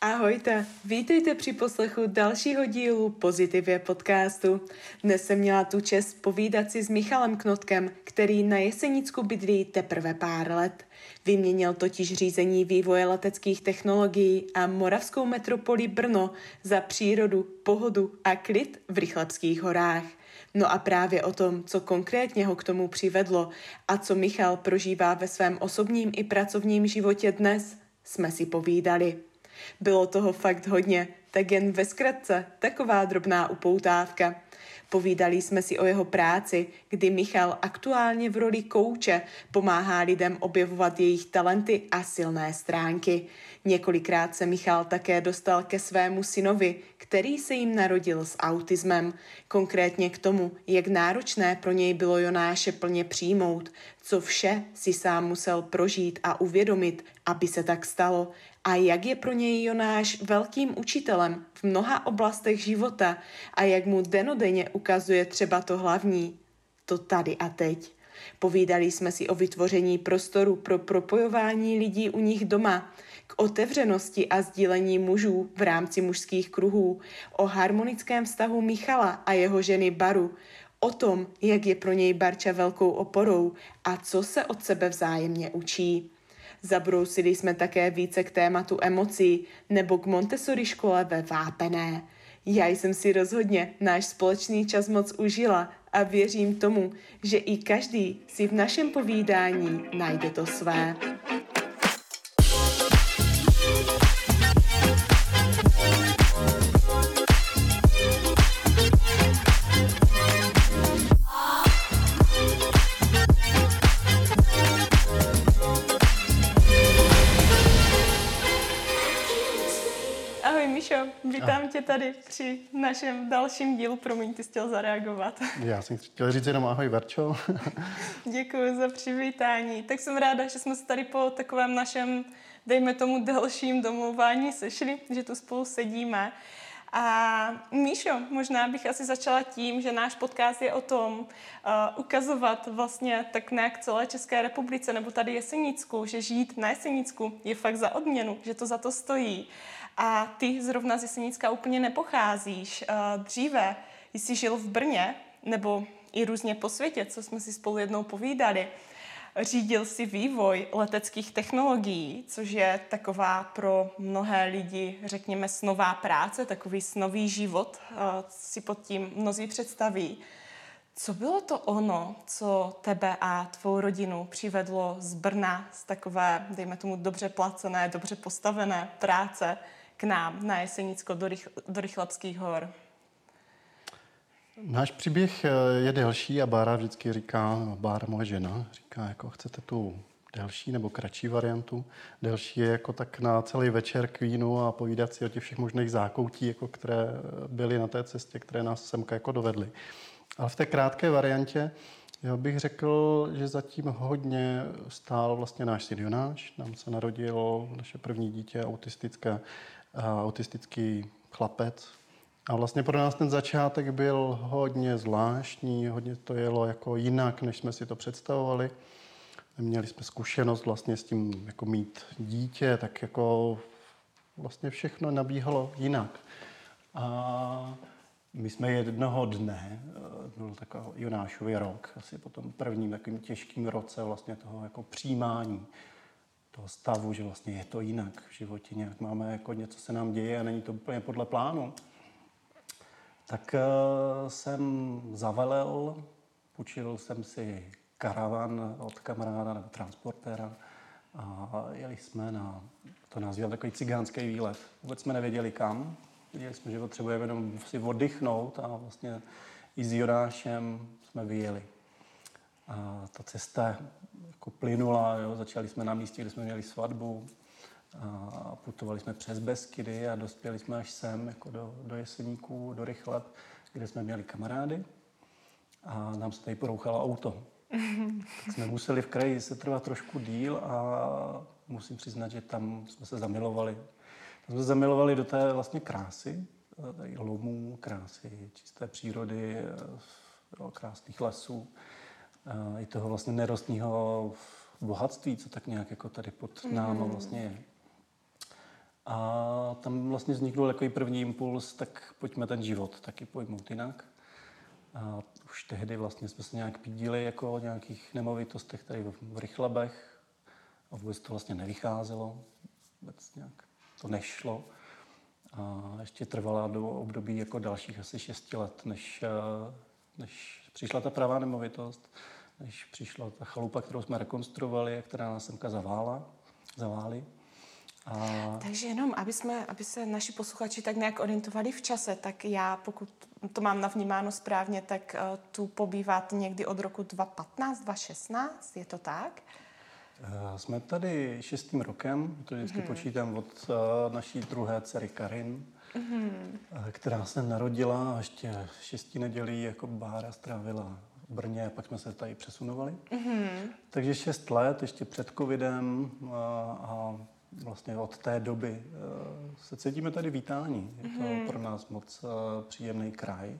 Ahojte, vítejte při poslechu dalšího dílu Pozitivě podcastu. Dnes jsem měla tu čest povídat si s Michalem Knotkem, který na Jesenicku bydlí teprve pár let. Vyměnil totiž řízení vývoje leteckých technologií a moravskou metropoli Brno za přírodu, pohodu a klid v Rychlebských horách. No a právě o tom, co konkrétně ho k tomu přivedlo a co Michal prožívá ve svém osobním i pracovním životě dnes, jsme si povídali. Bylo toho fakt hodně, tak jen ve zkratce taková drobná upoutávka. Povídali jsme si o jeho práci, kdy Michal aktuálně v roli kouče pomáhá lidem objevovat jejich talenty a silné stránky. Několikrát se Michal také dostal ke svému synovi, který se jim narodil s autismem. Konkrétně k tomu, jak náročné pro něj bylo Jonáše plně přijmout, co vše si sám musel prožít a uvědomit, aby se tak stalo a jak je pro něj Jonáš velkým učitelem v mnoha oblastech života a jak mu denodenně ukazuje třeba to hlavní, to tady a teď. Povídali jsme si o vytvoření prostoru pro propojování lidí u nich doma, k otevřenosti a sdílení mužů v rámci mužských kruhů, o harmonickém vztahu Michala a jeho ženy Baru, o tom, jak je pro něj Barča velkou oporou a co se od sebe vzájemně učí. Zabrousili jsme také více k tématu emocí nebo k Montessori škole ve Vápené. Já jsem si rozhodně náš společný čas moc užila a věřím tomu, že i každý si v našem povídání najde to své. Vítám tě tady při našem dalším dílu. Promiň, ty jsi chtěl zareagovat. Já jsem chtěl říct jenom ahoj, Verčo. Děkuji za přivítání. Tak jsem ráda, že jsme se tady po takovém našem, dejme tomu, delším domlouvání sešli, že tu spolu sedíme. A Míšo, možná bych asi začala tím, že náš podcast je o tom uh, ukazovat vlastně tak nějak celé České republice nebo tady Jesenicku, že žít na Jesenicku je fakt za odměnu, že to za to stojí. A ty zrovna z Jesenicka úplně nepocházíš. Eh, dříve jsi žil v Brně, nebo i různě po světě, co jsme si spolu jednou povídali. Řídil si vývoj leteckých technologií, což je taková pro mnohé lidi, řekněme, snová práce, takový snový život, eh, si pod tím mnozí představí. Co bylo to ono, co tebe a tvou rodinu přivedlo z Brna, z takové, dejme tomu, dobře placené, dobře postavené práce k nám na Jesenicko do, Rych, do Rychlapských hor? Náš příběh eh, je delší a Bára vždycky říká, no, Bára moje žena, říká, jako chcete tu delší nebo kratší variantu. Delší je jako tak na celý večer k vínu a povídat si o těch všech možných zákoutí, jako které byly na té cestě, které nás semka jako dovedly. Ale v té krátké variantě já bych řekl, že zatím hodně stál vlastně náš syn Jonáš. Nám se narodilo naše první dítě autistické autistický chlapec. A vlastně pro nás ten začátek byl hodně zvláštní, hodně to jelo jako jinak, než jsme si to představovali. Měli jsme zkušenost vlastně s tím jako mít dítě, tak jako vlastně všechno nabíhalo jinak. A my jsme jednoho dne, byl takový Jonášový rok, asi po tom prvním takovým těžkým roce vlastně toho jako přijímání, toho stavu, že vlastně je to jinak v životě, nějak máme jako něco se nám děje a není to úplně podle plánu, tak uh, jsem zavelel, půjčil jsem si karavan od kamaráda nebo transportéra a jeli jsme na, to nazýval takový cigánský výlet. Vůbec jsme nevěděli kam, věděli jsme, že potřebujeme jenom si oddychnout a vlastně i s Jonášem jsme vyjeli. A ta cesta jako plynula, jo. začali jsme na místě, kde jsme měli svatbu a putovali jsme přes Beskydy a dospěli jsme až sem, jako do, do Jeseníků, do Rychleb, kde jsme měli kamarády a nám se tady porouchalo auto. tak jsme museli v kraji se trvat trošku díl a musím přiznat, že tam jsme se zamilovali. Tam jsme se zamilovali do té vlastně krásy, tady lomů, krásy čisté přírody, jo, krásných lesů i toho vlastně nerostního bohatství, co tak nějak jako tady pod náma mm. vlastně je. A tam vlastně vznikl takový první impuls, tak pojďme ten život taky pojmout jinak. A už tehdy vlastně jsme se nějak pídili jako o nějakých nemovitostech tady v Rychlebech a vůbec to vlastně nevycházelo, vůbec nějak to nešlo. A ještě trvala do období jako dalších asi šesti let, než, eh, než přišla ta pravá nemovitost, než přišla ta chalupa, kterou jsme rekonstruovali a která nás semka zavála, zaváli. A... Takže jenom, aby, jsme, aby se naši posluchači tak nějak orientovali v čase, tak já, pokud to mám navnímáno správně, tak uh, tu pobýváte někdy od roku 2015, 2016, je to tak? Uh, jsme tady šestým rokem, to vždycky mm-hmm. počítám od uh, naší druhé dcery Karin, mm-hmm. uh, která se narodila a ještě šestí nedělí jako Bára strávila Brně a pak jsme se tady přesunovali. Mm-hmm. Takže šest let, ještě před covidem uh, a vlastně od té doby uh, se cítíme tady vítání. Je to mm-hmm. pro nás moc uh, příjemný kraj.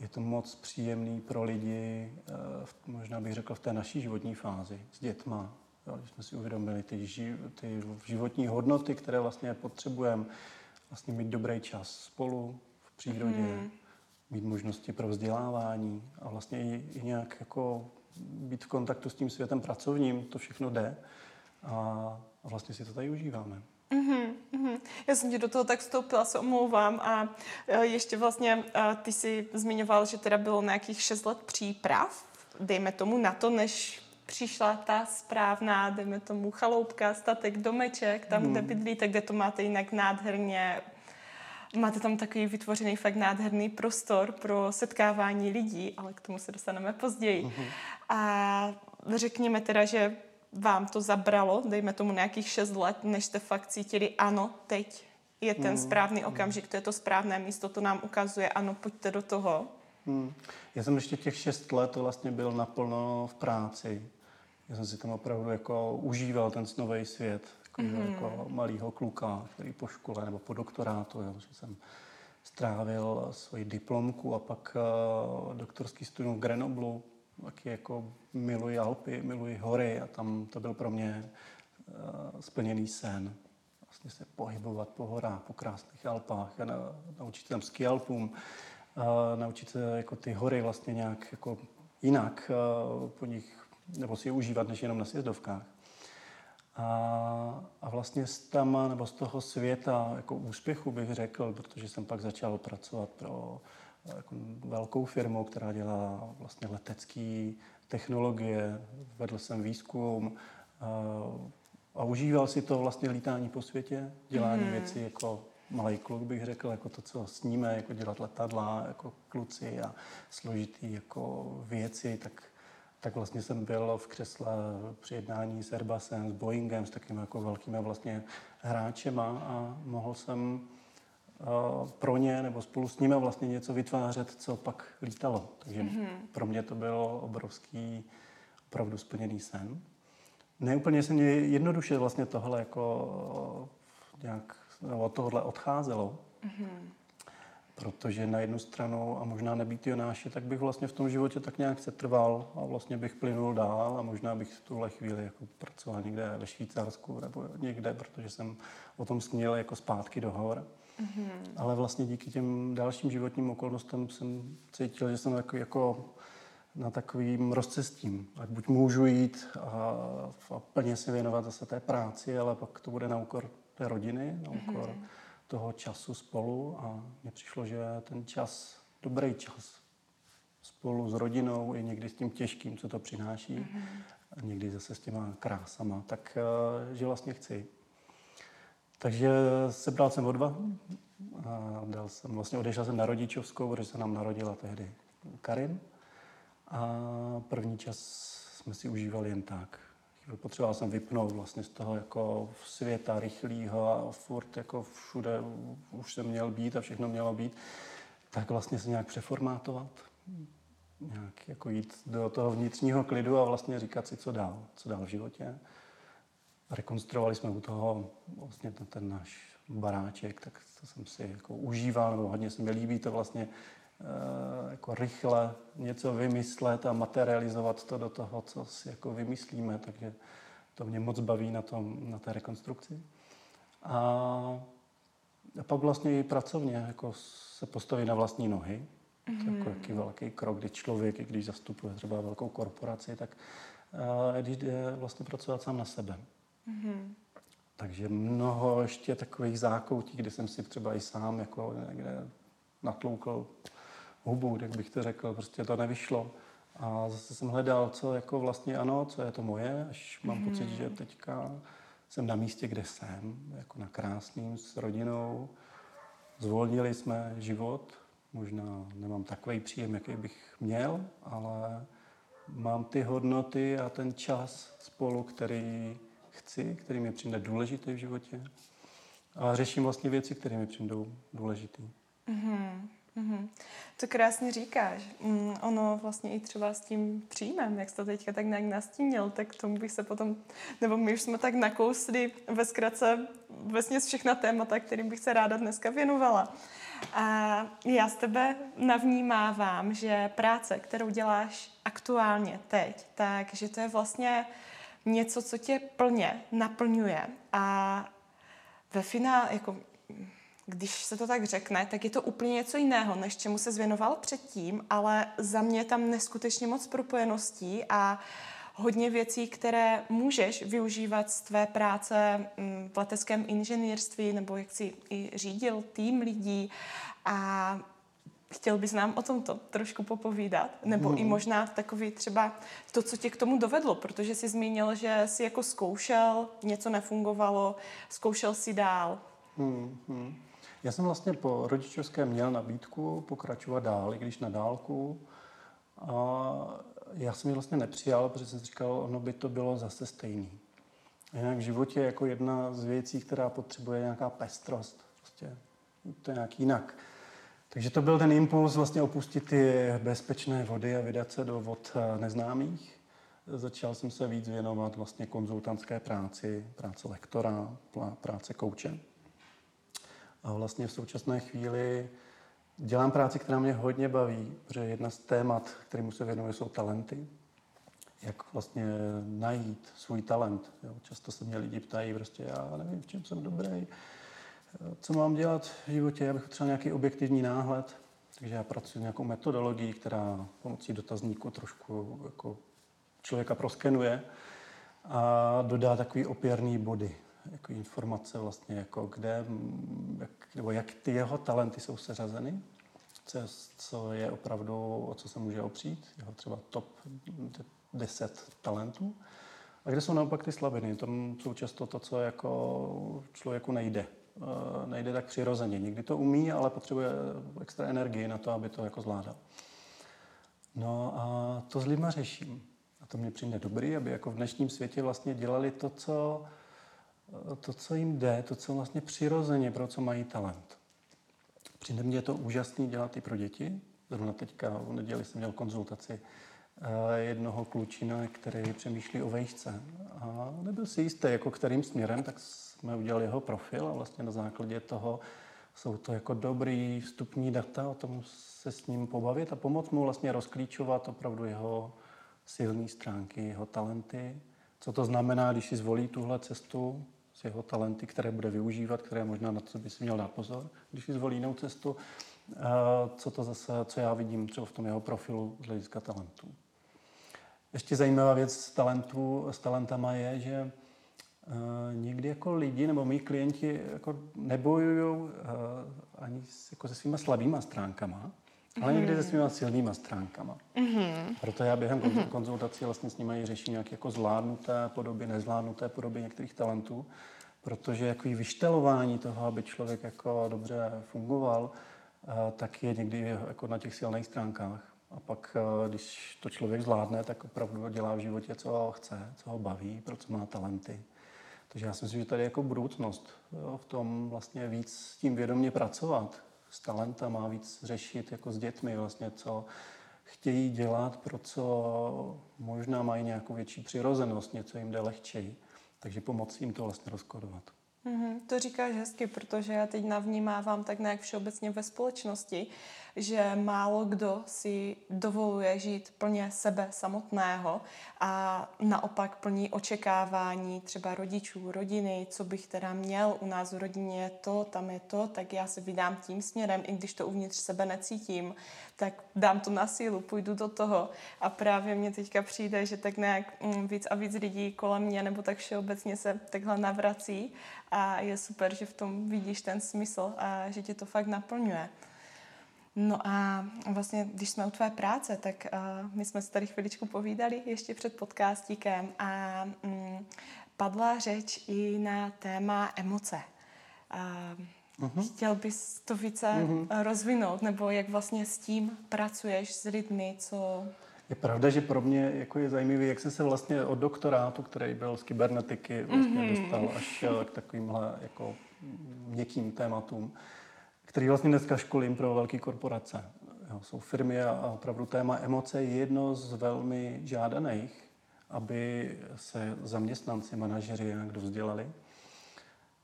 Je to moc příjemný pro lidi, uh, možná bych řekl v té naší životní fázi, s dětma. Jo, když jsme si uvědomili ty, ži, ty životní hodnoty, které vlastně potřebujeme, vlastně mít dobrý čas spolu v přírodě, mm-hmm. Mít možnosti pro vzdělávání a vlastně i, i nějak jako být v kontaktu s tím světem pracovním, to všechno jde. A a vlastně si to tady užíváme. Mm-hmm, mm-hmm. Já jsem ti do toho tak vstoupila, se omlouvám a e, ještě vlastně e, ty si zmiňoval, že teda bylo nějakých 6 let příprav, dejme tomu na to, než přišla ta správná, dejme tomu chaloupka, statek, domeček, tam, mm. kde bydlí, tak kde to máte jinak nádherně Máte tam takový vytvořený fakt nádherný prostor pro setkávání lidí, ale k tomu se dostaneme později. Mm-hmm. A řekněme teda, že vám to zabralo, dejme tomu nějakých 6 let, než jste fakt cítili, ano, teď je ten hmm. správný okamžik, to je to správné místo, to nám ukazuje, ano, pojďte do toho. Hmm. Já jsem ještě těch 6 let vlastně byl naplno v práci. Já jsem si tam opravdu jako užíval ten snový svět, jako, mm-hmm. jako malýho kluka, který po škole nebo po doktorátu, jo, že jsem strávil svoji diplomku a pak uh, doktorský studium v Grenoblu taky jako miluji Alpy, miluji hory a tam to byl pro mě uh, splněný sen. Vlastně se pohybovat po horách, po krásných Alpách a na, naučit se tam ski Alpům, uh, naučit se jako ty hory vlastně nějak jako jinak uh, po nich, nebo si je užívat, než jenom na sjezdovkách. A, a vlastně z tam, nebo z toho světa jako úspěchu bych řekl, protože jsem pak začal pracovat pro jako velkou firmou, která dělá vlastně letecké technologie, vedl jsem výzkum a, a užíval si to vlastně lítání po světě, dělání hmm. věcí jako malý kluk bych řekl, jako to, co sníme, jako dělat letadla, jako kluci a složitý jako věci, tak, tak vlastně jsem byl v křesle při jednání s Airbusem, s Boeingem, s takovými jako velkými vlastně hráčema a mohl jsem pro ně nebo spolu s nimi vlastně něco vytvářet, co pak lítalo. Takže mm-hmm. pro mě to byl obrovský, opravdu splněný sen. Neúplně se mě jednoduše vlastně tohle jako nějak od tohle odcházelo. Mm-hmm. Protože na jednu stranu, a možná nebýt Jonáši, tak bych vlastně v tom životě tak nějak se trval a vlastně bych plynul dál a možná bych v tuhle chvíli jako pracoval někde ve Švýcarsku nebo někde, protože jsem o tom snil jako zpátky do hor. Mm-hmm. Ale vlastně díky těm dalším životním okolnostem jsem cítil, že jsem takový jako na takovým rozcestím. Ať buď můžu jít a, a plně se věnovat zase té práci, ale pak to bude na úkor té rodiny, na úkor mm-hmm. Toho času spolu a mně přišlo, že ten čas, dobrý čas spolu s rodinou i někdy s tím těžkým, co to přináší, mm-hmm. a někdy zase s těma krásama, tak eh, že vlastně chci takže sebral jsem odvahu a dal jsem, vlastně odešel jsem na rodičovskou, protože se nám narodila tehdy Karin. A první čas jsme si užívali jen tak. Potřeboval jsem vypnout vlastně z toho jako světa rychlého a furt jako všude už jsem měl být a všechno mělo být. Tak vlastně se nějak přeformátovat, nějak jako jít do toho vnitřního klidu a vlastně říkat si, co dál, co dál v životě rekonstruovali jsme u toho vlastně ten, ten náš baráček, tak to jsem si jako užíval, nebo hodně se mi líbí to vlastně jako rychle něco vymyslet a materializovat to do toho, co si jako vymyslíme, takže to mě moc baví na, tom, na té rekonstrukci. A pak vlastně i pracovně jako se postavit na vlastní nohy. Mm-hmm. To je jako jaký velký krok, kdy člověk, i když zastupuje třeba velkou korporaci, tak uh, když jde vlastně pracovat sám na sebe. Mm-hmm. Takže mnoho ještě takových zákoutí, kde jsem si třeba i sám jako někde natloukl hubu, jak bych to řekl, prostě to nevyšlo. A zase jsem hledal, co jako vlastně ano, co je to moje, až mám mm. pocit, že teďka jsem na místě, kde jsem, jako na krásným s rodinou. Zvolnili jsme život, možná nemám takový příjem, jaký bych měl, ale mám ty hodnoty a ten čas spolu, který chci, který mi přijde důležitý v životě. A řeším vlastně věci, které mi přijdou důležité. Mm-hmm. Mm-hmm. To krásně říkáš. Mm, ono vlastně i třeba s tím příjmem, jak jsi to teďka tak nějak nastínil, tak tomu bych se potom, nebo my už jsme tak nakousli ve zkratce vlastně všechna témata, kterým bych se ráda dneska věnovala. A já z tebe navnímávám, že práce, kterou děláš aktuálně teď, takže to je vlastně něco, co tě plně naplňuje a ve finále, jako když se to tak řekne, tak je to úplně něco jiného, než čemu se zvěnoval předtím, ale za mě tam neskutečně moc propojeností a hodně věcí, které můžeš využívat z tvé práce mm, v leteckém inženýrství nebo jak si i řídil tým lidí a chtěl bys nám o tomto trošku popovídat? Nebo hmm. i možná takový třeba to, co tě k tomu dovedlo, protože jsi zmínil, že jsi jako zkoušel, něco nefungovalo, zkoušel si dál. Hmm, hmm. Já jsem vlastně po rodičovské měl nabídku pokračovat dál, i když na dálku. A já jsem ji vlastně nepřijal, protože jsem říkal, ono by to bylo zase stejný. Jinak v životě je jako jedna z věcí, která potřebuje nějaká pestrost. Prostě to je nějak jinak. Takže to byl ten impuls vlastně opustit ty bezpečné vody a vydat se do vod eh, neznámých. Začal jsem se víc věnovat vlastně konzultantské práci, práce lektora, práce kouče. A vlastně v současné chvíli dělám práci, která mě hodně baví, protože jedna z témat, kterým se věnuju, jsou talenty. Jak vlastně najít svůj talent. Jo, často se mě lidi ptají, prostě já nevím, v čem jsem dobrý, co mám dělat v životě, já bych potřeboval nějaký objektivní náhled, takže já pracuji s nějakou metodologií, která pomocí dotazníku trošku jako člověka proskenuje a dodá takový opěrný body jako informace vlastně, jako kde, jak, nebo jak ty jeho talenty jsou seřazeny, co, co je opravdu, o co se může opřít, jeho třeba top 10 talentů, a kde jsou naopak ty slabiny. To jsou často to, co jako člověku nejde. E, nejde tak přirozeně. Někdy to umí, ale potřebuje extra energii na to, aby to jako zvládal. No a to s lidma řeším. A to mě přijde dobrý, aby jako v dnešním světě vlastně dělali to, co to, co jim jde, to, co vlastně přirozeně, pro co mají talent. Přijde mě to úžasný dělat i pro děti. Zrovna teďka v neděli jsem měl konzultaci eh, jednoho klučina, který přemýšlí o vejšce. A nebyl si jistý, jako kterým směrem, tak jsme udělali jeho profil a vlastně na základě toho jsou to jako dobrý vstupní data, o tom se s ním pobavit a pomoct mu vlastně rozklíčovat opravdu jeho silné stránky, jeho talenty, co to znamená, když si zvolí tuhle cestu, s jeho talenty, které bude využívat, které možná na co by si měl dát pozor, když si zvolí jinou cestu. Co to zase, co já vidím třeba v tom jeho profilu z hlediska talentů. Ještě zajímavá věc s, talentu, s talentama je, že někdy jako lidi nebo mý klienti jako nebojují ani jako se svýma slabýma stránkama, ale někdy se svýma silnýma stránkama. Mm-hmm. Proto já během mm-hmm. konzultací vlastně s nimi řeším nějaké jako zvládnuté podoby, nezvládnuté podoby některých talentů, protože jako vyštelování toho, aby člověk jako dobře fungoval, eh, tak je někdy jako na těch silných stránkách. A pak, eh, když to člověk zvládne, tak opravdu dělá v životě, co ho chce, co ho baví, pro co má talenty. Takže já si myslím, že tady je jako budoucnost jo, v tom vlastně víc s tím vědomě pracovat, s talentama, víc řešit jako s dětmi vlastně, co chtějí dělat, pro co možná mají nějakou větší přirozenost, něco jim jde lehčej. Takže pomoci jim to vlastně rozkodovat. Mm-hmm, to říkáš hezky, protože já teď navnímávám tak nějak všeobecně ve společnosti, že málo kdo si dovoluje žít plně sebe samotného a naopak plní očekávání třeba rodičů, rodiny, co bych teda měl, u nás v rodině to, tam je to, tak já se vydám tím směrem, i když to uvnitř sebe necítím, tak dám to na sílu, půjdu do toho. A právě mně teďka přijde, že tak nějak mm, víc a víc lidí kolem mě nebo tak všeobecně se takhle navrací a je super, že v tom vidíš ten smysl a že tě to fakt naplňuje. No a vlastně, když jsme u tvé práce, tak uh, my jsme se tady chviličku povídali ještě před podcastíkem a um, padla řeč i na téma emoce. Uh, uh-huh. Chtěl bys to více uh-huh. rozvinout, nebo jak vlastně s tím pracuješ s lidmi, co... Je pravda, že pro mě jako je zajímavý, jak jsem se vlastně od doktorátu, který byl z kybernetiky, vlastně uh-huh. dostal až k takovýmhle jako měkkým tématům který vlastně dneska školím pro velké korporace. Jo, jsou firmy a opravdu téma emoce je jedno z velmi žádaných, aby se zaměstnanci, manažeři nějak dovzdělali.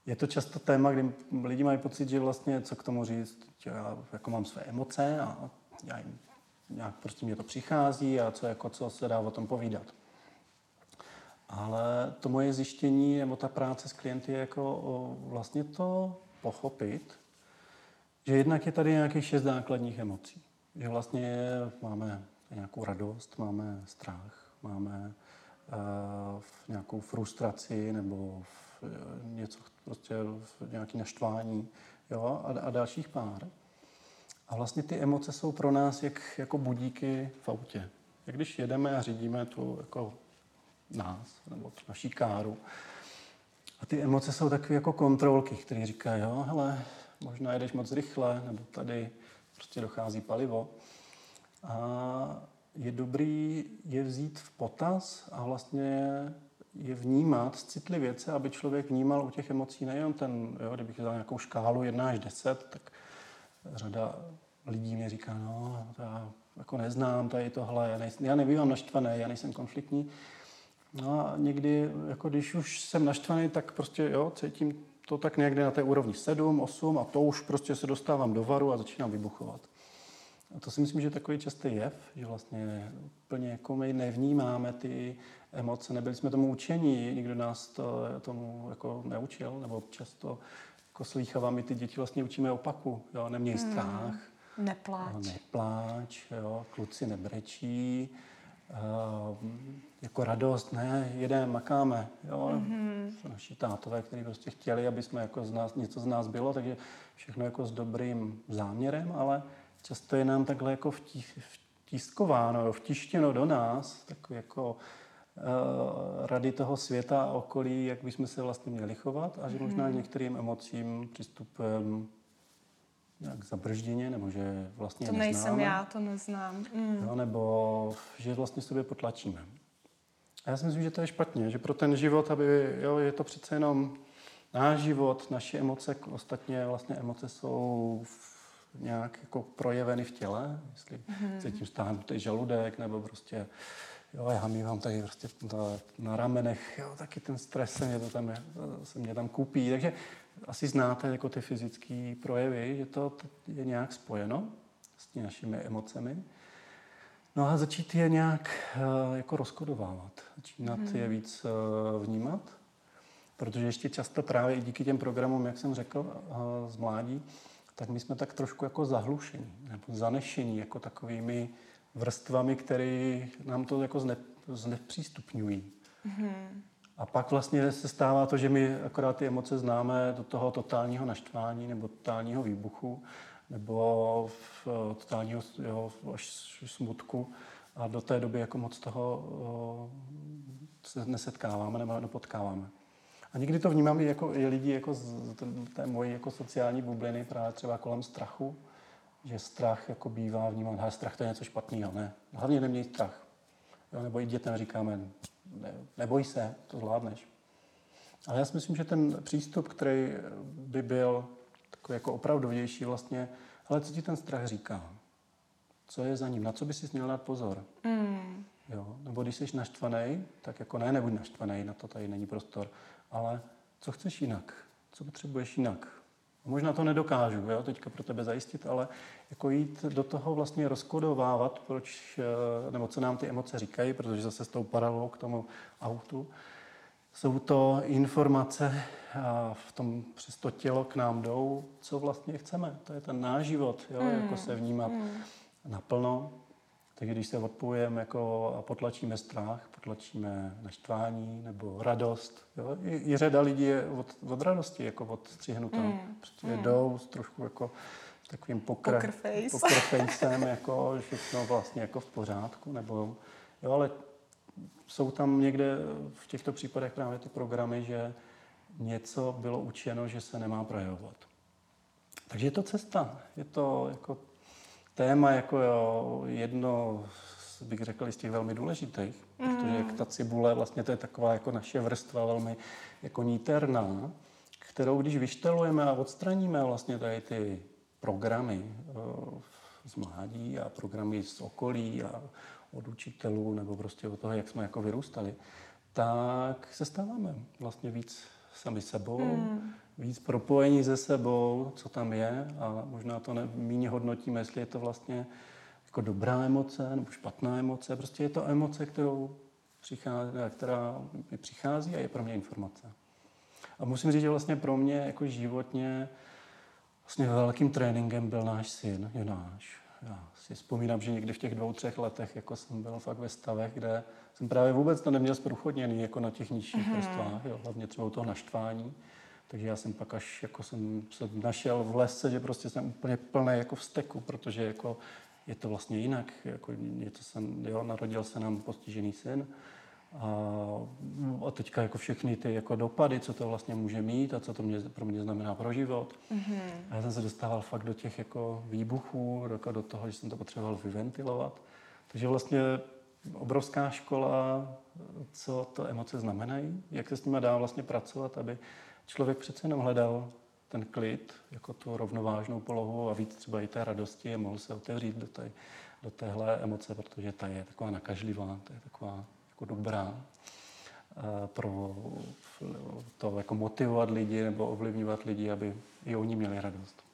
Je to často téma, kdy lidi mají pocit, že vlastně co k tomu říct, já jako mám své emoce a já jim, nějak prostě mě to přichází a co, jako, co se dá o tom povídat. Ale to moje zjištění nebo ta práce s klienty je jako o, vlastně to pochopit, že jednak je tady nějakých šest základních emocí. Že vlastně máme nějakou radost, máme strach, máme uh, nějakou frustraci nebo v, uh, něco, prostě v nějaký naštvání jo, a, a dalších pár. A vlastně ty emoce jsou pro nás jak, jako budíky v autě. Jak když jedeme a řídíme tu jako nás, nebo tu naší káru. A ty emoce jsou takové jako kontrolky, které říkají, jo, hele, možná jedeš moc rychle, nebo tady prostě dochází palivo. A je dobrý je vzít v potaz a vlastně je vnímat citlivě, aby člověk vnímal u těch emocí nejen ten, jo, kdybych dal nějakou škálu 1 až 10, tak řada lidí mě říká, no, já jako neznám tady tohle, já, nejsem, já nebývám naštvaný, já nejsem konfliktní. No a někdy, jako když už jsem naštvaný, tak prostě jo, cítím to tak někde na té úrovni 7, 8 a to už prostě se dostávám do varu a začínám vybuchovat. A to si myslím, že takový častý jev, že vlastně úplně jako my nevnímáme ty emoce, nebyli jsme tomu učení, nikdo nás to, tomu jako neučil, nebo často jako slýchávám, my ty děti vlastně učíme opaku, jo, neměj hmm. strach. Nepláč. Nepláč, jo, kluci nebrečí, uh, jako radost, ne, jedeme, makáme, jo. Mm-hmm. Naši tátové, kteří prostě chtěli, aby jsme jako z nás, něco z nás bylo, takže všechno jako s dobrým záměrem, ale často je nám takhle jako vtiskováno, vtištěno do nás, tak jako uh, rady toho světa a okolí, jak bychom se vlastně měli chovat a že možná mhm. některým emocím přistupujeme nějak zabržděně, nebo že vlastně To neznáme, nejsem já, to neznám. Mm. Jo, nebo že vlastně sobě potlačíme. A já si myslím, že to je špatně, že pro ten život, aby, jo, je to přece jenom náš život, naše emoce, ostatně vlastně emoce jsou nějak jako projeveny v těle, jestli mm. cítím stáhnutý žaludek, nebo prostě Jo, já mývám tady prostě na, na ramenech, jo, taky ten stres se mě, to tam, se mě tam kupí. Takže asi znáte jako ty fyzické projevy, že to je nějak spojeno s těmi našimi emocemi. No a začít je nějak uh, jako rozkodovávat, začínat hmm. je víc uh, vnímat, protože ještě často právě i díky těm programům, jak jsem řekl, uh, z mládí, tak my jsme tak trošku jako zahlušení nebo zanešení jako takovými vrstvami, které nám to jako zne, znepřístupňují. Mm-hmm. A pak vlastně se stává to, že my akorát ty emoce známe do toho totálního naštvání nebo totálního výbuchu nebo v totálního jo, až smutku a do té doby jako moc toho se nesetkáváme nebo nepotkáváme. A někdy to vnímám i jako i lidi jako z té mojí jako sociální bubliny právě třeba kolem strachu, že strach jako bývá vnímán, že strach to je něco špatného, ne. Hlavně neměj strach. Jo, nebo i dětem říkáme, ne, neboj se, to zvládneš. Ale já si myslím, že ten přístup, který by byl takový jako opravdovější vlastně, ale co ti ten strach říká? Co je za ním? Na co by si měl dát pozor? Mm. Jo? Nebo když jsi naštvaný, tak jako ne, nebuď naštvaný, na to tady není prostor. Ale co chceš jinak? co potřebuješ jinak. Možná to nedokážu jo, teďka pro tebe zajistit, ale jako jít do toho vlastně rozkodovávat, proč, eh, nebo co nám ty emoce říkají, protože zase s tou paralelou k tomu autu, jsou to informace a v tom přes to tělo k nám jdou, co vlastně chceme. To je ten náš život, jo, mm. jako se vnímat mm. naplno. Takže když se odpojeme jako a potlačíme strach, potlačíme naštvání nebo radost. Jo? I, I řada lidí je od, od radosti jako odstřihnuta. Mm. Prostě mm. jdou s trošku jako takovým pokr, poker face. poker facem, jako všechno vlastně jako v pořádku. Nebo, jo, ale jsou tam někde v těchto případech právě ty programy, že něco bylo učeno, že se nemá projevovat. Takže je to cesta. Je to jako téma jako jo, jedno, bych řekl, z těch velmi důležitých, mm. protože jak ta cibule, vlastně to je taková jako naše vrstva velmi jako níterná, kterou když vyštelujeme a odstraníme vlastně tady ty programy z mládí a programy z okolí a od učitelů nebo prostě od toho, jak jsme jako vyrůstali, tak se stáváme vlastně víc sami sebou, mm. víc propojení se sebou, co tam je a možná to méně hodnotíme, jestli je to vlastně jako dobrá emoce nebo špatná emoce. Prostě je to emoce, kterou přichází, která mi přichází a je pro mě informace. A musím říct, že vlastně pro mě jako životně vlastně velkým tréninkem byl náš syn, Jonáš já si vzpomínám, že někdy v těch dvou, třech letech jako jsem byl fakt ve stavech, kde jsem právě vůbec to neměl zprůchodněný jako na těch nižších mm-hmm. vrstvách, jo, hlavně třeba u toho naštvání. Takže já jsem pak až jako jsem se našel v lesce, že prostě jsem úplně plný jako vzteku, protože jako je to vlastně jinak. Jako je to jsem, jo, narodil se nám postižený syn a, a teďka jako všechny ty jako dopady, co to vlastně může mít a co to mě, pro mě znamená pro život. Mm-hmm. A já jsem se dostával fakt do těch jako výbuchů, jako do toho, že jsem to potřeboval vyventilovat. Takže vlastně obrovská škola, co to emoce znamenají, jak se s nimi dá vlastně pracovat, aby člověk přece jenom hledal ten klid, jako tu rovnovážnou polohu a víc třeba i té radosti a mohl se otevřít do, té, do téhle emoce, protože ta je taková nakažlivá, to je taková jako dobrá eh, pro to jako motivovat lidi nebo ovlivňovat lidi, aby i oni měli radost.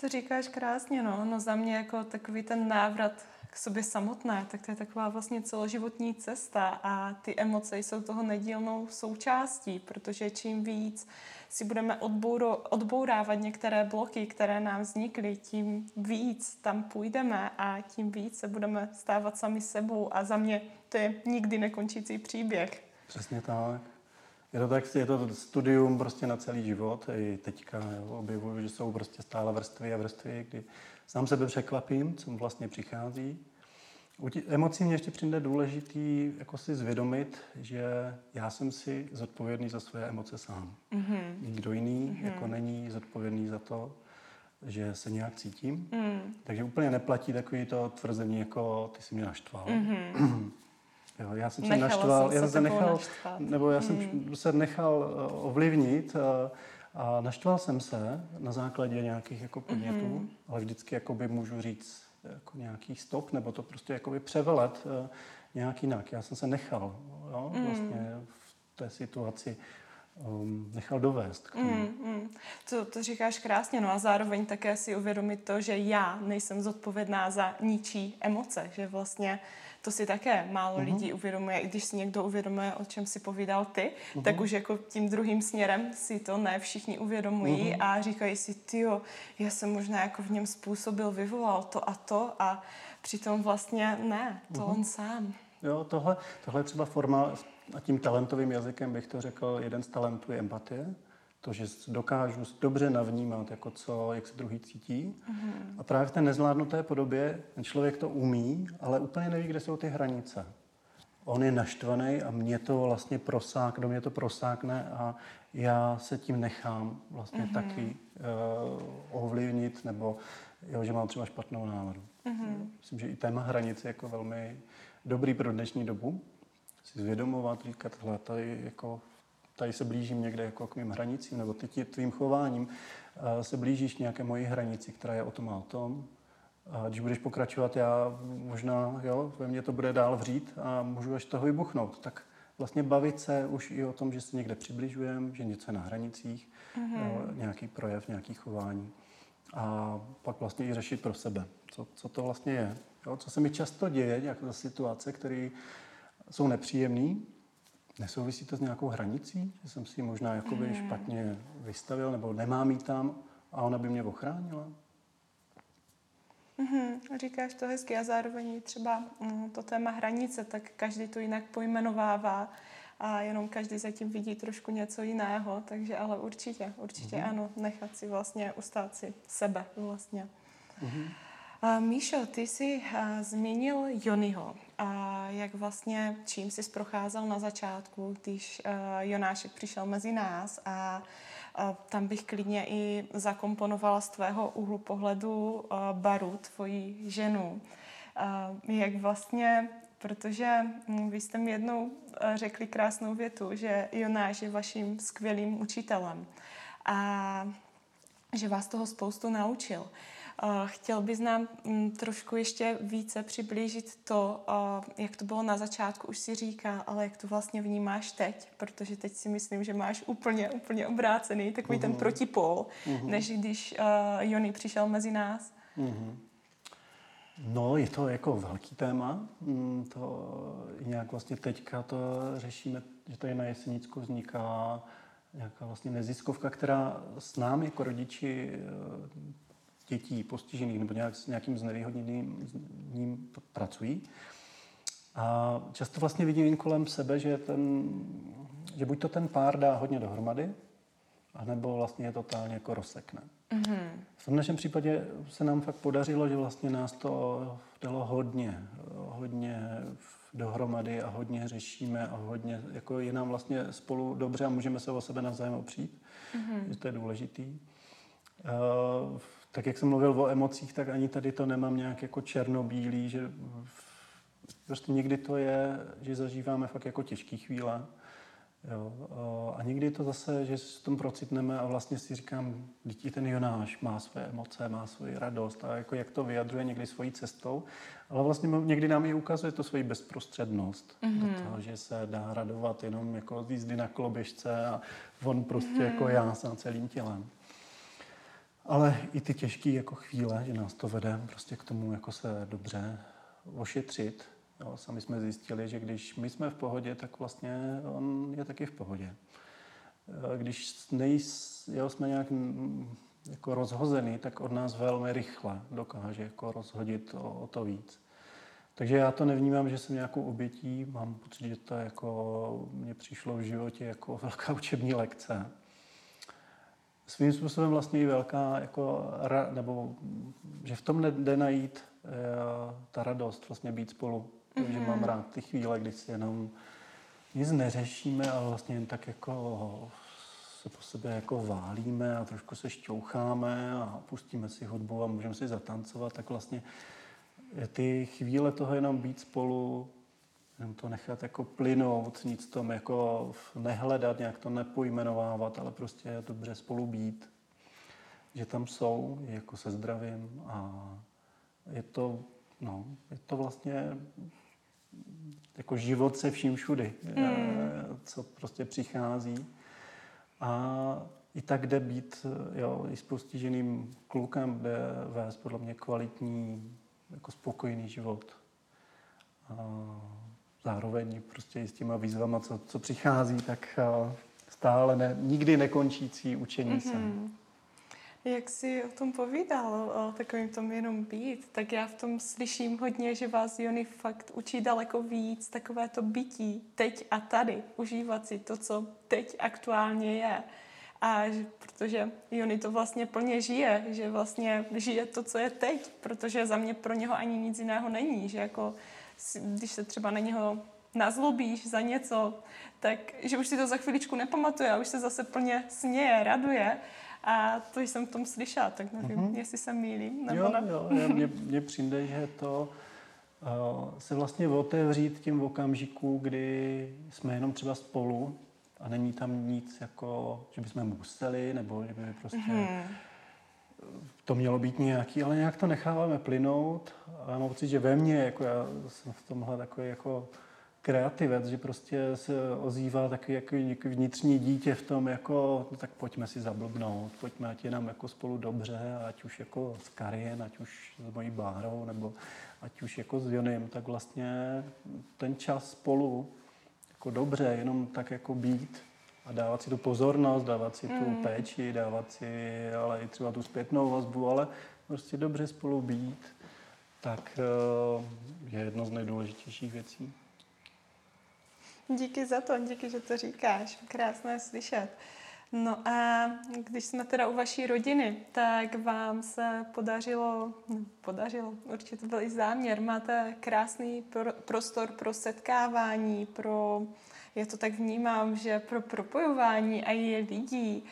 To říkáš krásně, no. no za mě jako takový ten návrat k sobě samotné, tak to je taková vlastně celoživotní cesta a ty emoce jsou toho nedílnou součástí, protože čím víc si budeme odbouro, odbourávat některé bloky, které nám vznikly, tím víc tam půjdeme a tím víc se budeme stávat sami sebou a za mě to je nikdy nekončící příběh. Přesně tak. Je to tak, je to studium prostě na celý život. I teďka jo, objevuju, že jsou prostě stále vrstvy a vrstvy, kdy sám sebe překvapím, co vlastně přichází. U tí, emocí mě ještě přijde důležitý jako si zvědomit, že já jsem si zodpovědný za své emoce sám. Mm-hmm. Nikdo jiný mm-hmm. jako není zodpovědný za to, že se nějak cítím. Mm. Takže úplně neplatí takový to tvrzení, jako ty si mě naštval. Mm-hmm. Jo, já jsem se naštval, já jsem se nechal, naštvat. nebo já jsem hmm. se nechal eh, ovlivnit a, naštval jsem se na základě nějakých jako podnětů, hmm. ale vždycky jakoby můžu říct jako nějaký stop, nebo to prostě jakoby převelet uh, nějak jinak. Já jsem se nechal jo, hmm. vlastně v té situaci um, nechal dovést k tomu. Mm, mm. To, to říkáš krásně, no a zároveň také si uvědomit to, že já nejsem zodpovědná za ničí emoce, že vlastně to si také málo uh-huh. lidí uvědomuje. I když si někdo uvědomuje, o čem si povídal ty, uh-huh. tak už jako tím druhým směrem si to ne všichni uvědomují uh-huh. a říkají si, tyjo, já jsem možná jako v něm způsobil, vyvolal to a to a přitom vlastně ne, to uh-huh. on sám. Jo, tohle, tohle je třeba forma, a tím talentovým jazykem bych to řekl, jeden z talentů je empatie to, že dokážu dobře navnímat, jako co, jak se druhý cítí. Mm-hmm. A právě v té nezvládnuté podobě ten člověk to umí, ale úplně neví, kde jsou ty hranice. On je naštvaný a mě to vlastně prosák, do mě to prosákne a já se tím nechám vlastně mm-hmm. taky uh, ovlivnit nebo jo, že mám třeba špatnou náladu. Mm-hmm. Myslím, že i téma hranice je jako velmi dobrý pro dnešní dobu. Si zvědomovat, říkat, tohle tady jako tady se blížím někde jako k mým hranicím, nebo ty tvým chováním se blížíš nějaké moji hranici, která je o tom a o tom. A když budeš pokračovat, já možná, jo, ve mně to bude dál vřít a můžu až toho vybuchnout. Tak vlastně bavit se už i o tom, že se někde přibližujeme, že něco je na hranicích, mm-hmm. nějaký projev, nějaký chování. A pak vlastně i řešit pro sebe, co, co to vlastně je. Jo, co se mi často děje, nějaké situace, které jsou nepříjemné, nesouvisí to s nějakou hranicí, že jsem si ji možná jakoby mm. špatně vystavil, nebo nemám jí tam a ona by mě ochránila. Mm-hmm, říkáš to hezky a zároveň třeba mm, to téma hranice, tak každý to jinak pojmenovává a jenom každý zatím vidí trošku něco jiného, takže ale určitě, určitě mm-hmm. ano, nechat si vlastně ustát si sebe vlastně. Mm-hmm. Míšo, ty jsi a, zmínil Jonyho a jak vlastně, čím jsi procházel na začátku, když a, Jonášek přišel mezi nás a tam bych klidně i zakomponovala z tvého úhlu pohledu Baru, tvoji ženu. Jak vlastně, protože hm, vy jste mi jednou řekli krásnou větu, že Jonáš je vaším skvělým učitelem a že vás toho spoustu naučil. Chtěl bys nám mm, trošku ještě více přiblížit to, jak to bylo na začátku, už si říká, ale jak to vlastně vnímáš teď, protože teď si myslím, že máš úplně, úplně obrácený takový uh-huh. ten mhm. protipol, uh-huh. než když uh, Jony přišel mezi nás. Uh-huh. No, je to jako velký téma. Mm, to nějak vlastně teďka to řešíme, že tady na Jesenicku vzniká nějaká vlastně neziskovka, která s námi jako rodiči dětí postižených nebo nějak, s nějakým znevýhodněným ním pracují. A často vlastně vidím kolem sebe, že, ten, že buď to ten pár dá hodně dohromady, anebo vlastně je totálně jako rozsekne. Mm-hmm. V tom našem případě se nám fakt podařilo, že vlastně nás to dalo hodně, hodně dohromady a hodně řešíme a hodně, jako je nám vlastně spolu dobře a můžeme se o sebe navzájem opřít, mm-hmm. že to je důležitý. Tak jak jsem mluvil o emocích, tak ani tady to nemám nějak jako černobílý, že prostě někdy to je, že zažíváme fakt jako těžké chvíle. Jo. A někdy to zase, že s tom procitneme a vlastně si říkám, dítě ten Jonáš má své emoce, má svoji radost a jako jak to vyjadřuje někdy svojí cestou, ale vlastně někdy nám i ukazuje to svoji bezprostřednost, mm-hmm. do toho, že se dá radovat jenom jako z jízdy na koloběžce a on prostě mm-hmm. jako já sám celým tělem. Ale i ty těžké jako chvíle, že nás to vede prostě k tomu jako se dobře ošetřit. Jo, sami jsme zjistili, že když my jsme v pohodě, tak vlastně on je taky v pohodě. E, když nejs, jo, jsme nějak jako rozhozený, tak od nás velmi rychle dokáže jako rozhodit o, o to víc. Takže já to nevnímám, že jsem nějakou obětí, mám pocit, že to jako mně přišlo v životě jako velká učební lekce svým způsobem vlastně i velká, jako, nebo že v tom jde najít e, ta radost, vlastně být spolu. Mm-hmm. Že mám rád ty chvíle, kdy si jenom nic neřešíme, ale vlastně jen tak jako se po sebe jako válíme a trošku se šťoucháme a pustíme si hudbu a můžeme si zatancovat, tak vlastně ty chvíle toho jenom být spolu Jenom to nechat jako plynout, nic tom jako nehledat, nějak to nepojmenovávat, ale prostě dobře spolu být. Že tam jsou, jako se zdravím a je to, no, je to vlastně jako život se vším všudy, mm. co prostě přichází. A i tak jde být, jo, i s postiženým klukem jde vést podle mě kvalitní, jako spokojený život. A zároveň prostě i s těma výzvama, co, co přichází, tak stále ne, nikdy nekončící učení mm-hmm. se. Jak jsi o tom povídal, o takovým tom jenom být, tak já v tom slyším hodně, že vás Jony fakt učí daleko víc, takové to bytí teď a tady, užívat si to, co teď aktuálně je. A že, protože Jony to vlastně plně žije, že vlastně žije to, co je teď, protože za mě pro něho ani nic jiného není, že jako když se třeba na něho nazlobíš za něco, tak že už si to za chviličku nepamatuje a už se zase plně směje, raduje. A to jsem v tom slyšela, tak nevím, mm-hmm. jestli se mýlím. Nebo jo, ne. jo, mně, mně přijde, že to uh, se vlastně otevřít tím okamžiku, kdy jsme jenom třeba spolu a není tam nic jako, že bychom museli, nebo že by prostě mm-hmm to mělo být nějaký, ale nějak to necháváme plynout. A já mám pocit, že ve mně, jako já jsem v tomhle takový jako kreativec, že prostě se ozývá taky jako vnitřní dítě v tom, jako, no tak pojďme si zablbnout, pojďme, ať je nám jako spolu dobře, ať už jako s Karien, ať už s mojí Bárou, nebo ať už jako s Jonem, tak vlastně ten čas spolu jako dobře, jenom tak jako být a dávat si tu pozornost, dávat si tu mm. péči, dávat si ale i třeba tu zpětnou vazbu, ale prostě dobře spolu být, tak eh, je jedno z nejdůležitějších věcí. Díky za to, díky, že to říkáš. Krásné slyšet. No a když jsme teda u vaší rodiny, tak vám se podařilo, no, podařilo, určitě to byl i záměr, máte krásný pro, prostor pro setkávání, pro, já to tak vnímám, že pro propojování a je lidí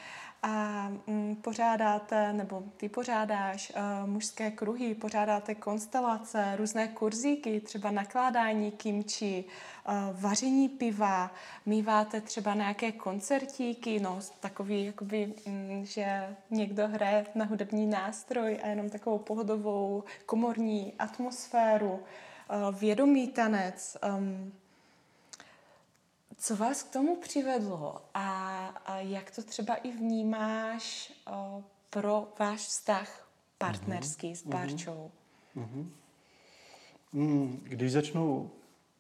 a mm, pořádáte, nebo ty pořádáš uh, mužské kruhy, pořádáte konstelace, různé kurzíky, třeba nakládání kimči, uh, vaření piva, míváte třeba nějaké koncertíky, no takový, jakoby, um, že někdo hraje na hudební nástroj a jenom takovou pohodovou komorní atmosféru, uh, vědomý tanec, um, co vás k tomu přivedlo a, a jak to třeba i vnímáš o, pro váš vztah partnerský mm-hmm. s Barčou? Mm-hmm. Mm, když začnu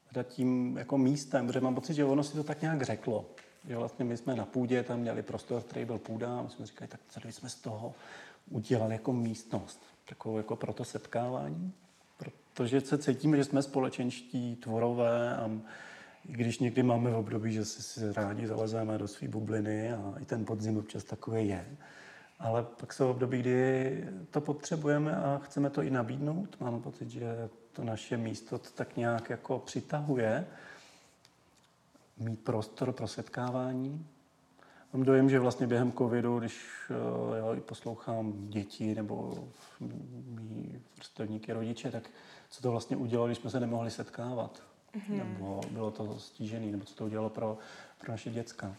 hledat tím jako místem, protože mám pocit, že ono si to tak nějak řeklo. Že vlastně my jsme na půdě, tam měli prostor, který byl půda a my jsme říkali, tak co jsme z toho udělali jako místnost, takovou jako pro to setkávání. Protože se cítíme, že jsme společenští tvorové a i když někdy máme v období, že si, si rádi zalezeme do své bubliny a i ten podzim občas takový je. Ale pak jsou období, kdy to potřebujeme a chceme to i nabídnout. Máme pocit, že to naše místo to tak nějak jako přitahuje. Mít prostor pro setkávání. Mám dojem, že vlastně během covidu, když eh, jo, poslouchám děti nebo mý vrstevníky, rodiče, tak co to vlastně udělalo, když jsme se nemohli setkávat mm-hmm. nebo bylo to stížené, nebo co to udělalo pro, pro naše děcka.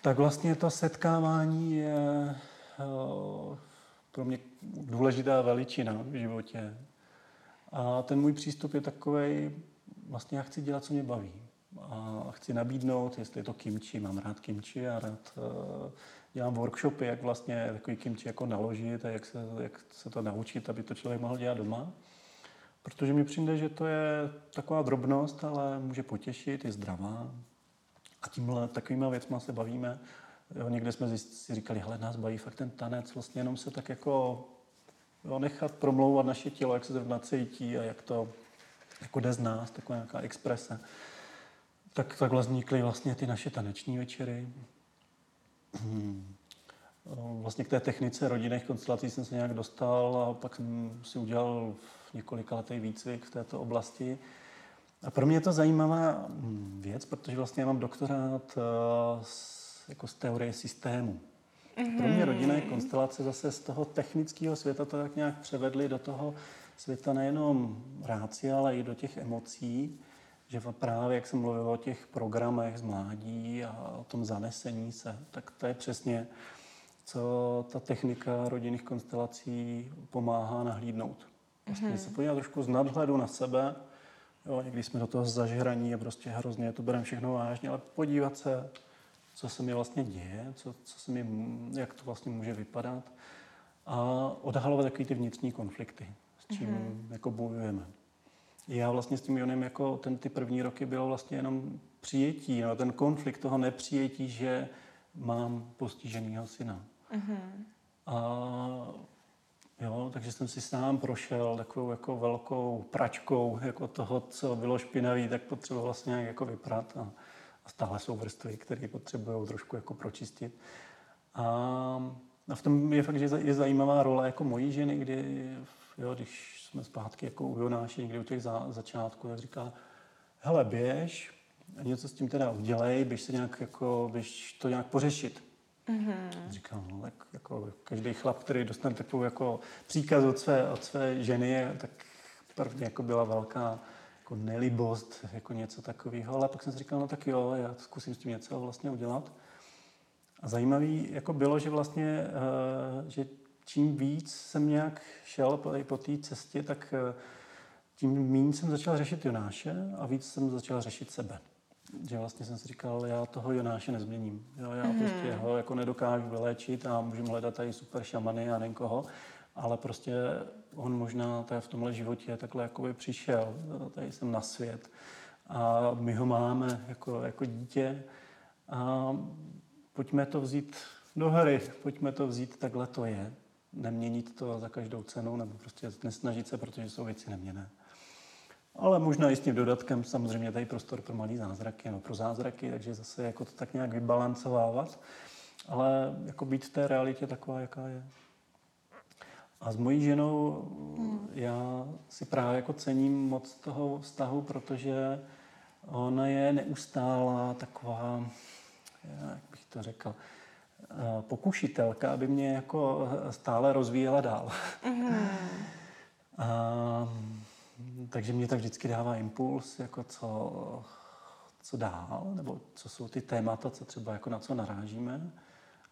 Tak vlastně to setkávání je uh, pro mě důležitá veličina v životě. A ten můj přístup je takový, vlastně já chci dělat, co mě baví. A chci nabídnout, jestli je to kimči, mám rád kimči a rád uh, dělám workshopy, jak vlastně takový kimči jako naložit a jak se, jak se to naučit, aby to člověk mohl dělat doma. Protože mi přijde, že to je taková drobnost, ale může potěšit, je zdravá. A tímhle takovýma věcma se bavíme. Jo, někde jsme si říkali, hele, nás baví fakt ten tanec, vlastně jenom se tak jako jo, nechat promlouvat naše tělo, jak se zrovna cítí a jak to jako jde z nás, taková nějaká exprese. Tak takhle vznikly vlastně ty naše taneční večery. Hmm. Vlastně k té technice rodinných konstelací jsem se nějak dostal a pak jsem si udělal několika letý výcvik v této oblasti. A pro mě je to zajímavá hm, věc, protože vlastně já mám doktorát uh, jako z teorie systému. Mm-hmm. Pro mě rodinné konstelace zase z toho technického světa to tak nějak převedly do toho světa nejenom ráci, ale i do těch emocí, že právě, jak jsem mluvil o těch programech z mládí a o tom zanesení se, tak to je přesně, co ta technika rodinných konstelací pomáhá nahlídnout. Vlastně mm-hmm. se podívat trošku z nadhledu na sebe. Jo, někdy jsme do toho zažraní a prostě hrozně to bereme všechno vážně, ale podívat se, co se mi vlastně děje, co, co se mi, jak to vlastně může vypadat a odhalovat takový ty vnitřní konflikty, s čím mm-hmm. jako bojujeme. Já vlastně s tím Jonem jako ten ty první roky bylo vlastně jenom přijetí, no, ten konflikt toho nepřijetí, že mám postiženého syna. Mm-hmm. A Jo, takže jsem si sám prošel takovou jako velkou pračkou jako toho, co bylo špinavý, tak potřeboval vlastně nějak jako vyprat a, a stále jsou vrstvy, které potřebují trošku jako pročistit. A, a v tom je fakt, že je zajímavá role jako mojí ženy, kdy, jo, když jsme zpátky jako u Jonáši, někdy u těch za, začátků, tak říká, hele, běž, něco s tím teda udělej, běž se nějak jako, běž to nějak pořešit. Mm-hmm. Říkám, no, tak jako každý chlap, který dostane takovou jako příkaz od své, od své ženy, tak prvně jako byla velká jako nelibost, jako něco takového, ale pak jsem si říkal, no tak jo, já zkusím s tím něco vlastně udělat. A zajímavý jako bylo, že vlastně, uh, že čím víc jsem nějak šel po, po té cestě, tak uh, tím méně jsem začal řešit Jonáše a víc jsem začal řešit sebe. Že vlastně jsem si říkal, já toho Jonáše nezměním. Jo, já mm. prostě ho jako nedokážu vyléčit a můžeme hledat tady super šamany a někoho, ale prostě on možná tady v tomhle životě takhle jakoby přišel, tady jsem na svět a my ho máme jako, jako dítě a pojďme to vzít do hry, pojďme to vzít, takhle to je. Neměnit to za každou cenu, nebo prostě nesnažit se, protože jsou věci neměné. Ale možná i s tím dodatkem samozřejmě tady prostor pro malý zázraky, no pro zázraky, takže zase jako to tak nějak vybalancovávat, ale jako být v té realitě taková, jaká je. A s mojí ženou hmm. já si právě jako cením moc toho vztahu, protože ona je neustálá taková, jak bych to řekl, eh, pokušitelka, aby mě jako stále rozvíjela dál. Mm. A, takže mě tak vždycky dává impuls, jako co, co dál, nebo co jsou ty témata, co třeba jako na co narážíme.